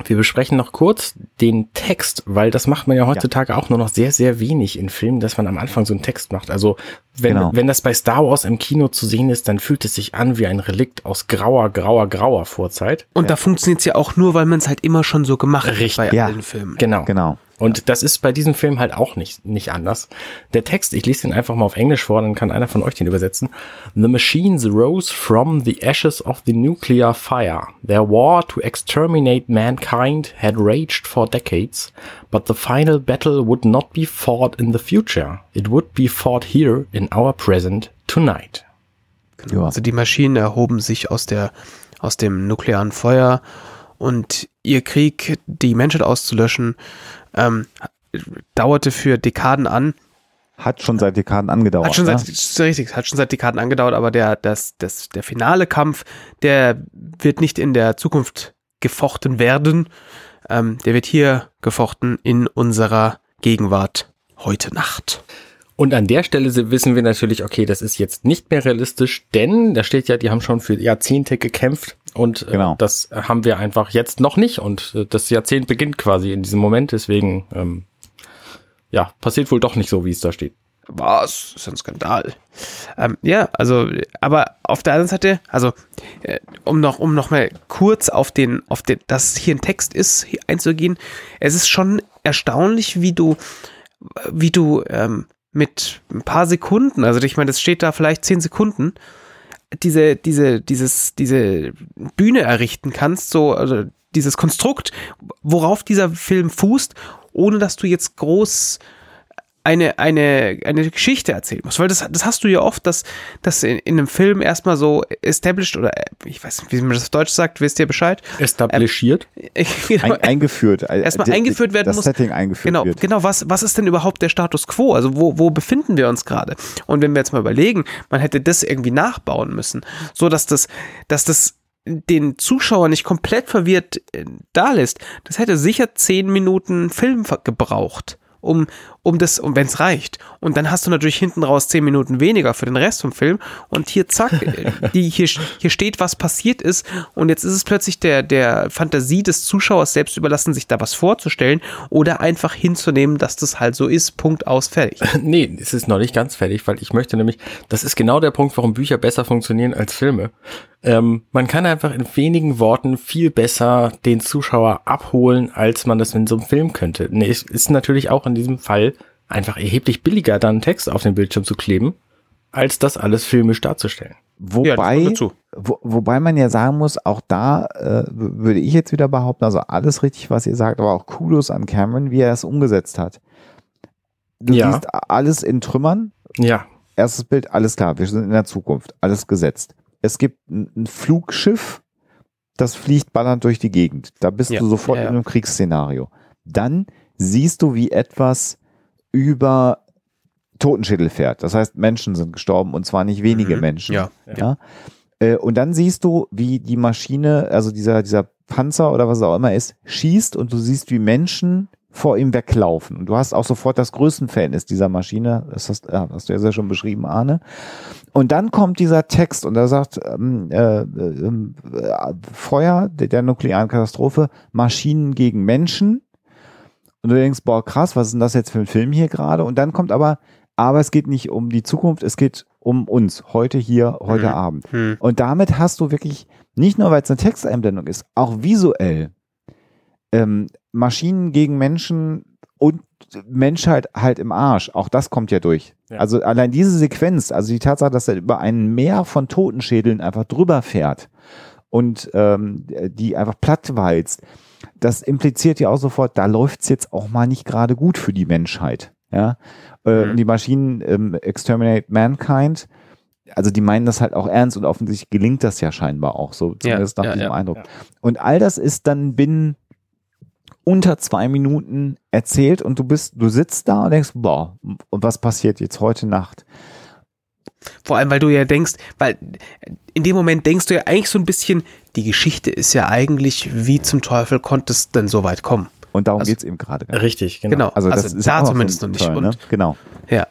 wir besprechen noch kurz den Text, weil das macht man ja heutzutage ja. auch nur noch sehr, sehr wenig in Filmen, dass man am Anfang so einen Text macht. Also wenn, genau. wenn das bei Star Wars im Kino zu sehen ist, dann fühlt es sich an wie ein Relikt aus grauer, grauer, grauer Vorzeit. Und ja. da funktioniert es ja auch nur, weil man es halt immer schon so gemacht hat bei ja. allen Filmen. Genau. Genau. Und das ist bei diesem Film halt auch nicht, nicht anders. Der Text, ich lese den einfach mal auf Englisch vor, dann kann einer von euch den übersetzen. The machines rose from the ashes of the nuclear fire. Their war to exterminate mankind had raged for decades, but the final battle would not be fought in the future. It would be fought here in our present tonight. Genau. Also die Maschinen erhoben sich aus der, aus dem nuklearen Feuer und ihr Krieg, die Menschheit auszulöschen, ähm, dauerte für Dekaden an. Hat schon seit Dekaden angedauert. Hat schon seit, ne? richtig, hat schon seit Dekaden angedauert, aber der, das, das, der finale Kampf, der wird nicht in der Zukunft gefochten werden. Ähm, der wird hier gefochten in unserer Gegenwart heute Nacht. Und an der Stelle wissen wir natürlich, okay, das ist jetzt nicht mehr realistisch, denn da steht ja, die haben schon für Jahrzehnte gekämpft und äh, genau. das haben wir einfach jetzt noch nicht. Und äh, das Jahrzehnt beginnt quasi in diesem Moment. Deswegen, ähm, ja, passiert wohl doch nicht so, wie es da steht. Was? Das ist ein Skandal. Ähm, ja, also, aber auf der anderen Seite, also, äh, um noch, um noch mal kurz auf den, auf den, dass hier ein Text ist, einzugehen. Es ist schon erstaunlich, wie du, wie du ähm, mit ein paar Sekunden, also ich meine, das steht da vielleicht zehn Sekunden, diese, diese, dieses, diese Bühne errichten kannst, so, also dieses Konstrukt, worauf dieser Film fußt, ohne dass du jetzt groß eine, eine, eine Geschichte erzählen musst. Weil das, das hast du ja oft, dass, dass in, in einem Film erstmal so established oder ich weiß nicht, wie man das auf Deutsch sagt, wisst ihr Bescheid? Establishiert? Ähm, genau, Ein, eingeführt. Erstmal eingeführt werden das muss. Das Setting eingeführt genau, wird. Genau, was, was ist denn überhaupt der Status quo? Also wo, wo befinden wir uns gerade? Und wenn wir jetzt mal überlegen, man hätte das irgendwie nachbauen müssen, so dass das, dass das den Zuschauer nicht komplett verwirrt äh, da lässt, das hätte sicher zehn Minuten Film gebraucht um, um das, um wenn es reicht. Und dann hast du natürlich hinten raus zehn Minuten weniger für den Rest vom Film. Und hier, zack, die, hier, hier steht, was passiert ist. Und jetzt ist es plötzlich der, der Fantasie des Zuschauers selbst überlassen, sich da was vorzustellen oder einfach hinzunehmen, dass das halt so ist. Punkt aus, fertig. nee, es ist noch nicht ganz fertig, weil ich möchte nämlich, das ist genau der Punkt, warum Bücher besser funktionieren als Filme. Ähm, man kann einfach in wenigen Worten viel besser den Zuschauer abholen, als man das in so einem Film könnte. Nee, es ist natürlich auch in diesem Fall einfach erheblich billiger, dann Text auf den Bildschirm zu kleben, als das alles filmisch darzustellen. Wobei, ja, wo, wobei man ja sagen muss, auch da äh, würde ich jetzt wieder behaupten, also alles richtig, was ihr sagt, aber auch Kudos an Cameron, wie er es umgesetzt hat. Du ja. siehst alles in Trümmern. Ja. Erstes Bild, alles klar, wir sind in der Zukunft, alles gesetzt es gibt ein Flugschiff, das fliegt ballernd durch die Gegend. Da bist ja, du sofort ja, ja. in einem Kriegsszenario. Dann siehst du, wie etwas über Totenschädel fährt. Das heißt, Menschen sind gestorben und zwar nicht wenige mhm. Menschen. Ja, ja. Äh, und dann siehst du, wie die Maschine, also dieser, dieser Panzer oder was auch immer ist, schießt und du siehst, wie Menschen vor ihm weglaufen. Und du hast auch sofort das Größenverhältnis dieser Maschine, das hast, ja, hast du ja sehr schon beschrieben, Arne. Und dann kommt dieser Text und er sagt, ähm, äh, äh, Feuer der, der nuklearen Katastrophe, Maschinen gegen Menschen. Und du denkst, boah, krass, was ist denn das jetzt für ein Film hier gerade? Und dann kommt aber, aber es geht nicht um die Zukunft, es geht um uns, heute hier, heute mhm. Abend. Mhm. Und damit hast du wirklich, nicht nur weil es eine Texteinblendung ist, auch visuell ähm, Maschinen gegen Menschen und Menschheit halt im Arsch. Auch das kommt ja durch. Ja. Also allein diese Sequenz, also die Tatsache, dass er über ein Meer von Totenschädeln einfach drüber fährt und ähm, die einfach plattwalzt, das impliziert ja auch sofort, da läuft's jetzt auch mal nicht gerade gut für die Menschheit. Ja, äh, Mhm. die Maschinen ähm, exterminate mankind. Also die meinen das halt auch ernst und offensichtlich gelingt das ja scheinbar auch so, zumindest nach ja, diesem ja, Eindruck. ja. Und all das ist dann binnen unter zwei Minuten erzählt und du bist, du sitzt da und denkst, boah, und was passiert jetzt heute Nacht? Vor allem, weil du ja denkst, weil in dem Moment denkst du ja eigentlich so ein bisschen, die Geschichte ist ja eigentlich, wie zum Teufel konnte es denn so weit kommen? Und darum Also- geht's eben gerade. Richtig, genau. Genau, Also, also, das ist da zumindest noch nicht. toll, Und, ne? Genau. Ja.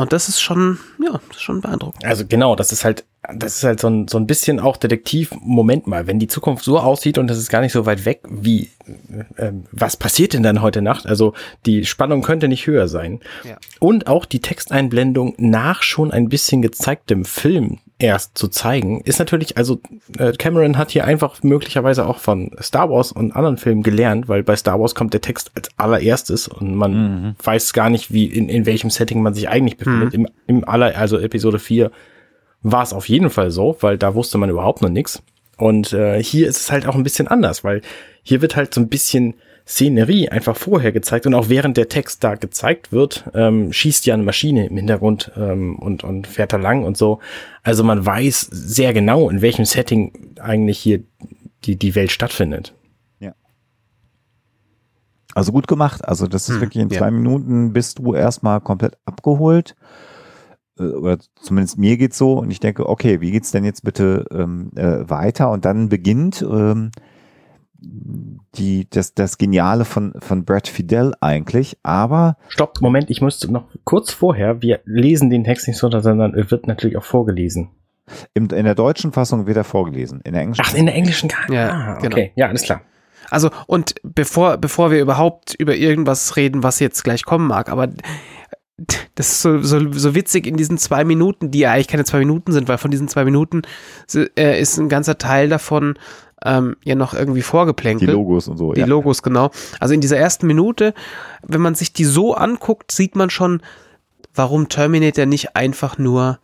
Und das ist schon, ja, das ist schon beeindruckend. Also genau, das ist halt, das ist halt so ein, so ein bisschen auch Detektiv, Moment mal, wenn die Zukunft so aussieht und das ist gar nicht so weit weg, wie, ähm, was passiert denn dann heute Nacht? Also die Spannung könnte nicht höher sein. Ja. Und auch die Texteinblendung nach schon ein bisschen gezeigtem Film erst zu zeigen, ist natürlich, also äh, Cameron hat hier einfach möglicherweise auch von Star Wars und anderen Filmen gelernt, weil bei Star Wars kommt der Text als allererstes und man weiß gar nicht, wie in, in welchem Setting man sich eigentlich befindet. Im, im aller, also Episode 4 war es auf jeden Fall so, weil da wusste man überhaupt noch nichts. Und äh, hier ist es halt auch ein bisschen anders, weil hier wird halt so ein bisschen Szenerie einfach vorher gezeigt und auch während der Text da gezeigt wird, ähm, schießt ja eine Maschine im Hintergrund ähm, und, und fährt da lang und so. Also man weiß sehr genau, in welchem Setting eigentlich hier die, die Welt stattfindet. Also gut gemacht. Also das ist Hm, wirklich in ja. zwei Minuten bist du erstmal komplett abgeholt. Äh, Oder zumindest mir geht's so. Und ich denke, okay, wie geht's denn jetzt bitte ähm, äh, weiter? Und dann beginnt ähm, die, das, das Geniale von, von Brad Fidel eigentlich. Aber Stopp, Moment, ich musste noch kurz vorher, wir lesen den Text nicht so, sondern er wird natürlich auch vorgelesen. im, in der deutschen Fassung wird er vorgelesen. In der englischen Ach, in der englischen gar Ja, ah, genau. okay. Ja, alles klar. Also, und bevor, bevor wir überhaupt über irgendwas reden, was jetzt gleich kommen mag, aber das ist so, so, so witzig in diesen zwei Minuten, die ja eigentlich keine zwei Minuten sind, weil von diesen zwei Minuten äh, ist ein ganzer Teil davon ähm, ja noch irgendwie die vorgeplänkelt. Logos und so. Die ja. Logos, genau. Also in dieser ersten Minute, wenn man sich die so anguckt, sieht man schon, warum Terminator nicht einfach nur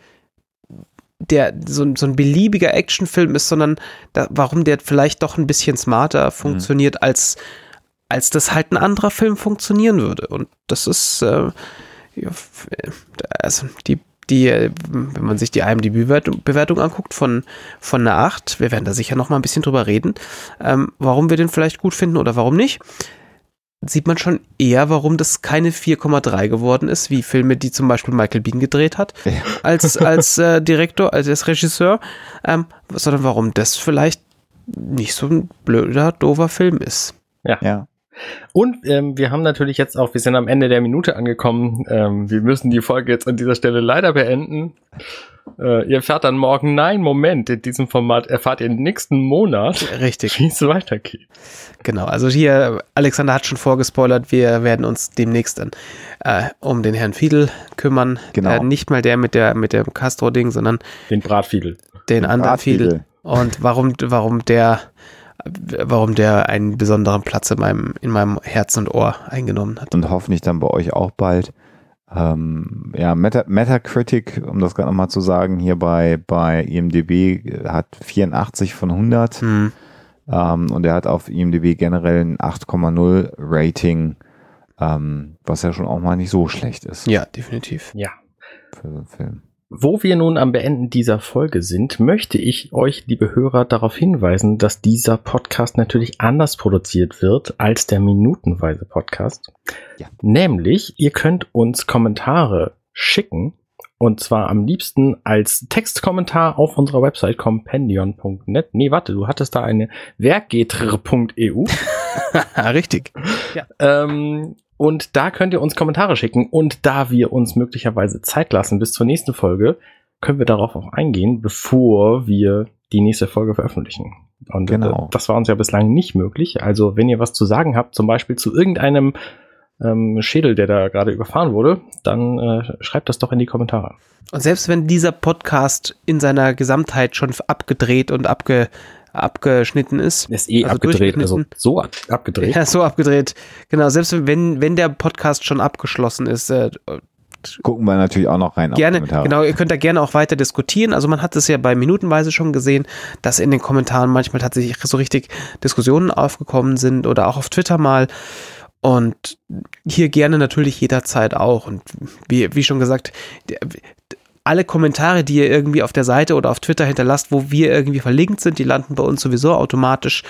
der so, ein- so ein beliebiger Actionfilm ist, sondern da, warum der vielleicht doch ein bisschen smarter funktioniert, als, als das halt ein anderer Film funktionieren würde. Und das ist, äh, äh, also die, die, äh, wenn man sich die IMDb-Bewertung Bewertung anguckt von, von einer 8, wir werden da sicher noch mal ein bisschen drüber reden, ähm, warum wir den vielleicht gut finden oder warum nicht, sieht man schon eher, warum das keine 4,3 geworden ist, wie Filme, die zum Beispiel Michael Bean gedreht hat, als, als äh, Direktor, als, als Regisseur, ähm, sondern warum das vielleicht nicht so ein blöder, doofer Film ist. Ja. Und ähm, wir haben natürlich jetzt auch, wir sind am Ende der Minute angekommen. Ähm, wir müssen die Folge jetzt an dieser Stelle leider beenden. Äh, ihr erfahrt dann morgen, nein, Moment, in diesem Format erfahrt ihr nächsten Monat, Richtig, wie es weitergeht. genau. Also hier, Alexander hat schon vorgespoilert, wir werden uns demnächst dann äh, um den Herrn Fiedel kümmern. Genau. Äh, nicht mal der mit der mit dem Castro-Ding, sondern Den Bratfiedel. den anderen Bratfiedel. Fiedel. Und warum, warum der, warum der einen besonderen Platz in meinem, in meinem Herz und Ohr eingenommen hat. und hoffentlich dann bei euch auch bald. Ähm, ja, Meta, Metacritic, um das gerade nochmal zu sagen, hier bei, bei IMDB äh, hat 84 von 100 Hm. ähm, und er hat auf IMDB generell ein 8,0 Rating, ähm, was ja schon auch mal nicht so schlecht ist Ja, definitiv. Ja. für so einen Film. Wo wir nun am Beenden dieser Folge sind, möchte ich euch, liebe Hörer, darauf hinweisen, dass dieser Podcast natürlich anders produziert wird als der minutenweise Podcast. Ja. Nämlich, ihr könnt uns Kommentare schicken. Und zwar am liebsten als Textkommentar auf unserer Website compendion.net. Nee, warte, du hattest da eine werkgetr.eu. Richtig. Ähm, und da könnt ihr uns Kommentare schicken. Und da wir uns möglicherweise Zeit lassen bis zur nächsten Folge, können wir darauf auch eingehen, bevor wir die nächste Folge veröffentlichen. Und Genau. äh, das war uns ja bislang nicht möglich. Also wenn ihr was zu sagen habt, zum Beispiel zu irgendeinem ähm, Schädel, der da gerade überfahren wurde, dann äh, schreibt das doch in die Kommentare. Und selbst wenn dieser Podcast in seiner Gesamtheit schon abgedreht und abge, abgeschnitten ist. Ist eh Also abgedreht, also so ab- abgedreht. Ja, so abgedreht. Genau, selbst wenn, wenn der Podcast schon abgeschlossen ist, äh, Gucken wir natürlich auch noch rein. gerne, genau, ihr könnt da gerne auch weiter diskutieren. Also man hat es ja bei Minutenweise schon gesehen, dass in den Kommentaren manchmal tatsächlich so richtig Diskussionen aufgekommen sind oder auch auf Twitter mal. Und hier gerne natürlich jederzeit auch. Und wie, wie schon gesagt, alle Kommentare, die ihr irgendwie auf der Seite oder auf Twitter hinterlasst, wo wir irgendwie verlinkt sind, die landen bei uns sowieso automatisch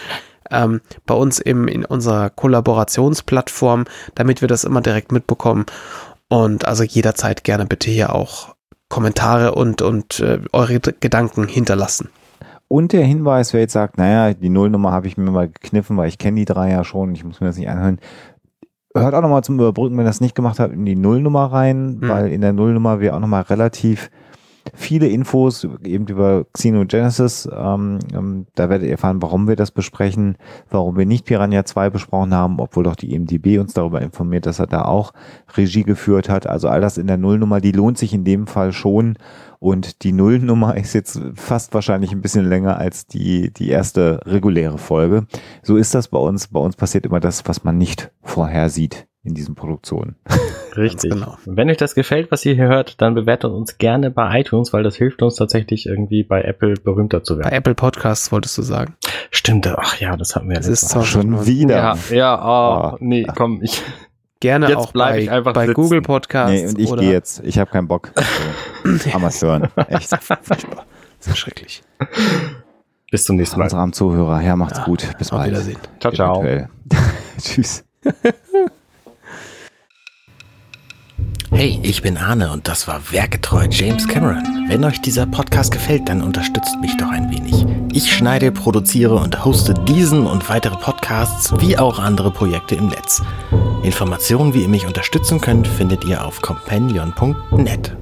ähm, bei uns im, in unserer Kollaborationsplattform, damit wir das immer direkt mitbekommen. Und also jederzeit gerne bitte hier auch Kommentare und, und äh, eure Gedanken hinterlassen. Und der Hinweis, wer jetzt sagt, naja, die Nullnummer habe ich mir mal gekniffen, weil ich kenne die drei ja schon, ich muss mir das nicht anhören. Hört auch nochmal zum Überbrücken, wenn ihr das nicht gemacht habt, in die Nullnummer rein, Hm. weil in der Nullnummer wir auch nochmal relativ viele Infos eben über Xenogenesis. Ähm, ähm, da werdet ihr erfahren, warum wir das besprechen, warum wir nicht Piranha 2 besprochen haben, obwohl doch die EMDB uns darüber informiert, dass er da auch Regie geführt hat. Also all das in der Nullnummer, die lohnt sich in dem Fall schon. Und die Nullnummer ist jetzt fast wahrscheinlich ein bisschen länger als die, die erste reguläre Folge. So ist das bei uns. Bei uns passiert immer das, was man nicht vorhersieht in diesen Produktionen. Richtig. Genau. Wenn euch das gefällt, was ihr hier hört, dann bewertet uns gerne bei iTunes, weil das hilft uns tatsächlich irgendwie bei Apple berühmter zu Bei werden. Apple Podcasts wolltest du sagen. Stimmt, ach ja, das hatten wir Das letztes ist Mal. zwar Schon wieder. Ja, ja, oh, Oh. nee, komm, ich. Gerne Jetzt auch bei, ich einfach bei. Google Podcasts. Nee, und ich gehe jetzt. Ich habe keinen Bock. Also, Amateuren. Echt. Furchtbar. Das ist schrecklich. Bis zum nächsten Mal. Unsere armen Zuhörer. Ja, macht's gut. Bis Auf bald. Wiedersehen. Ciao, ciao. Tschüss. Hey, ich bin Arne und das war Werketreu James Cameron. Wenn euch dieser Podcast gefällt, dann unterstützt mich doch ein wenig. Ich schneide, produziere und hoste diesen und weitere Podcasts wie auch andere Projekte im Netz. Informationen, wie ihr mich unterstützen könnt, findet ihr auf companion.net.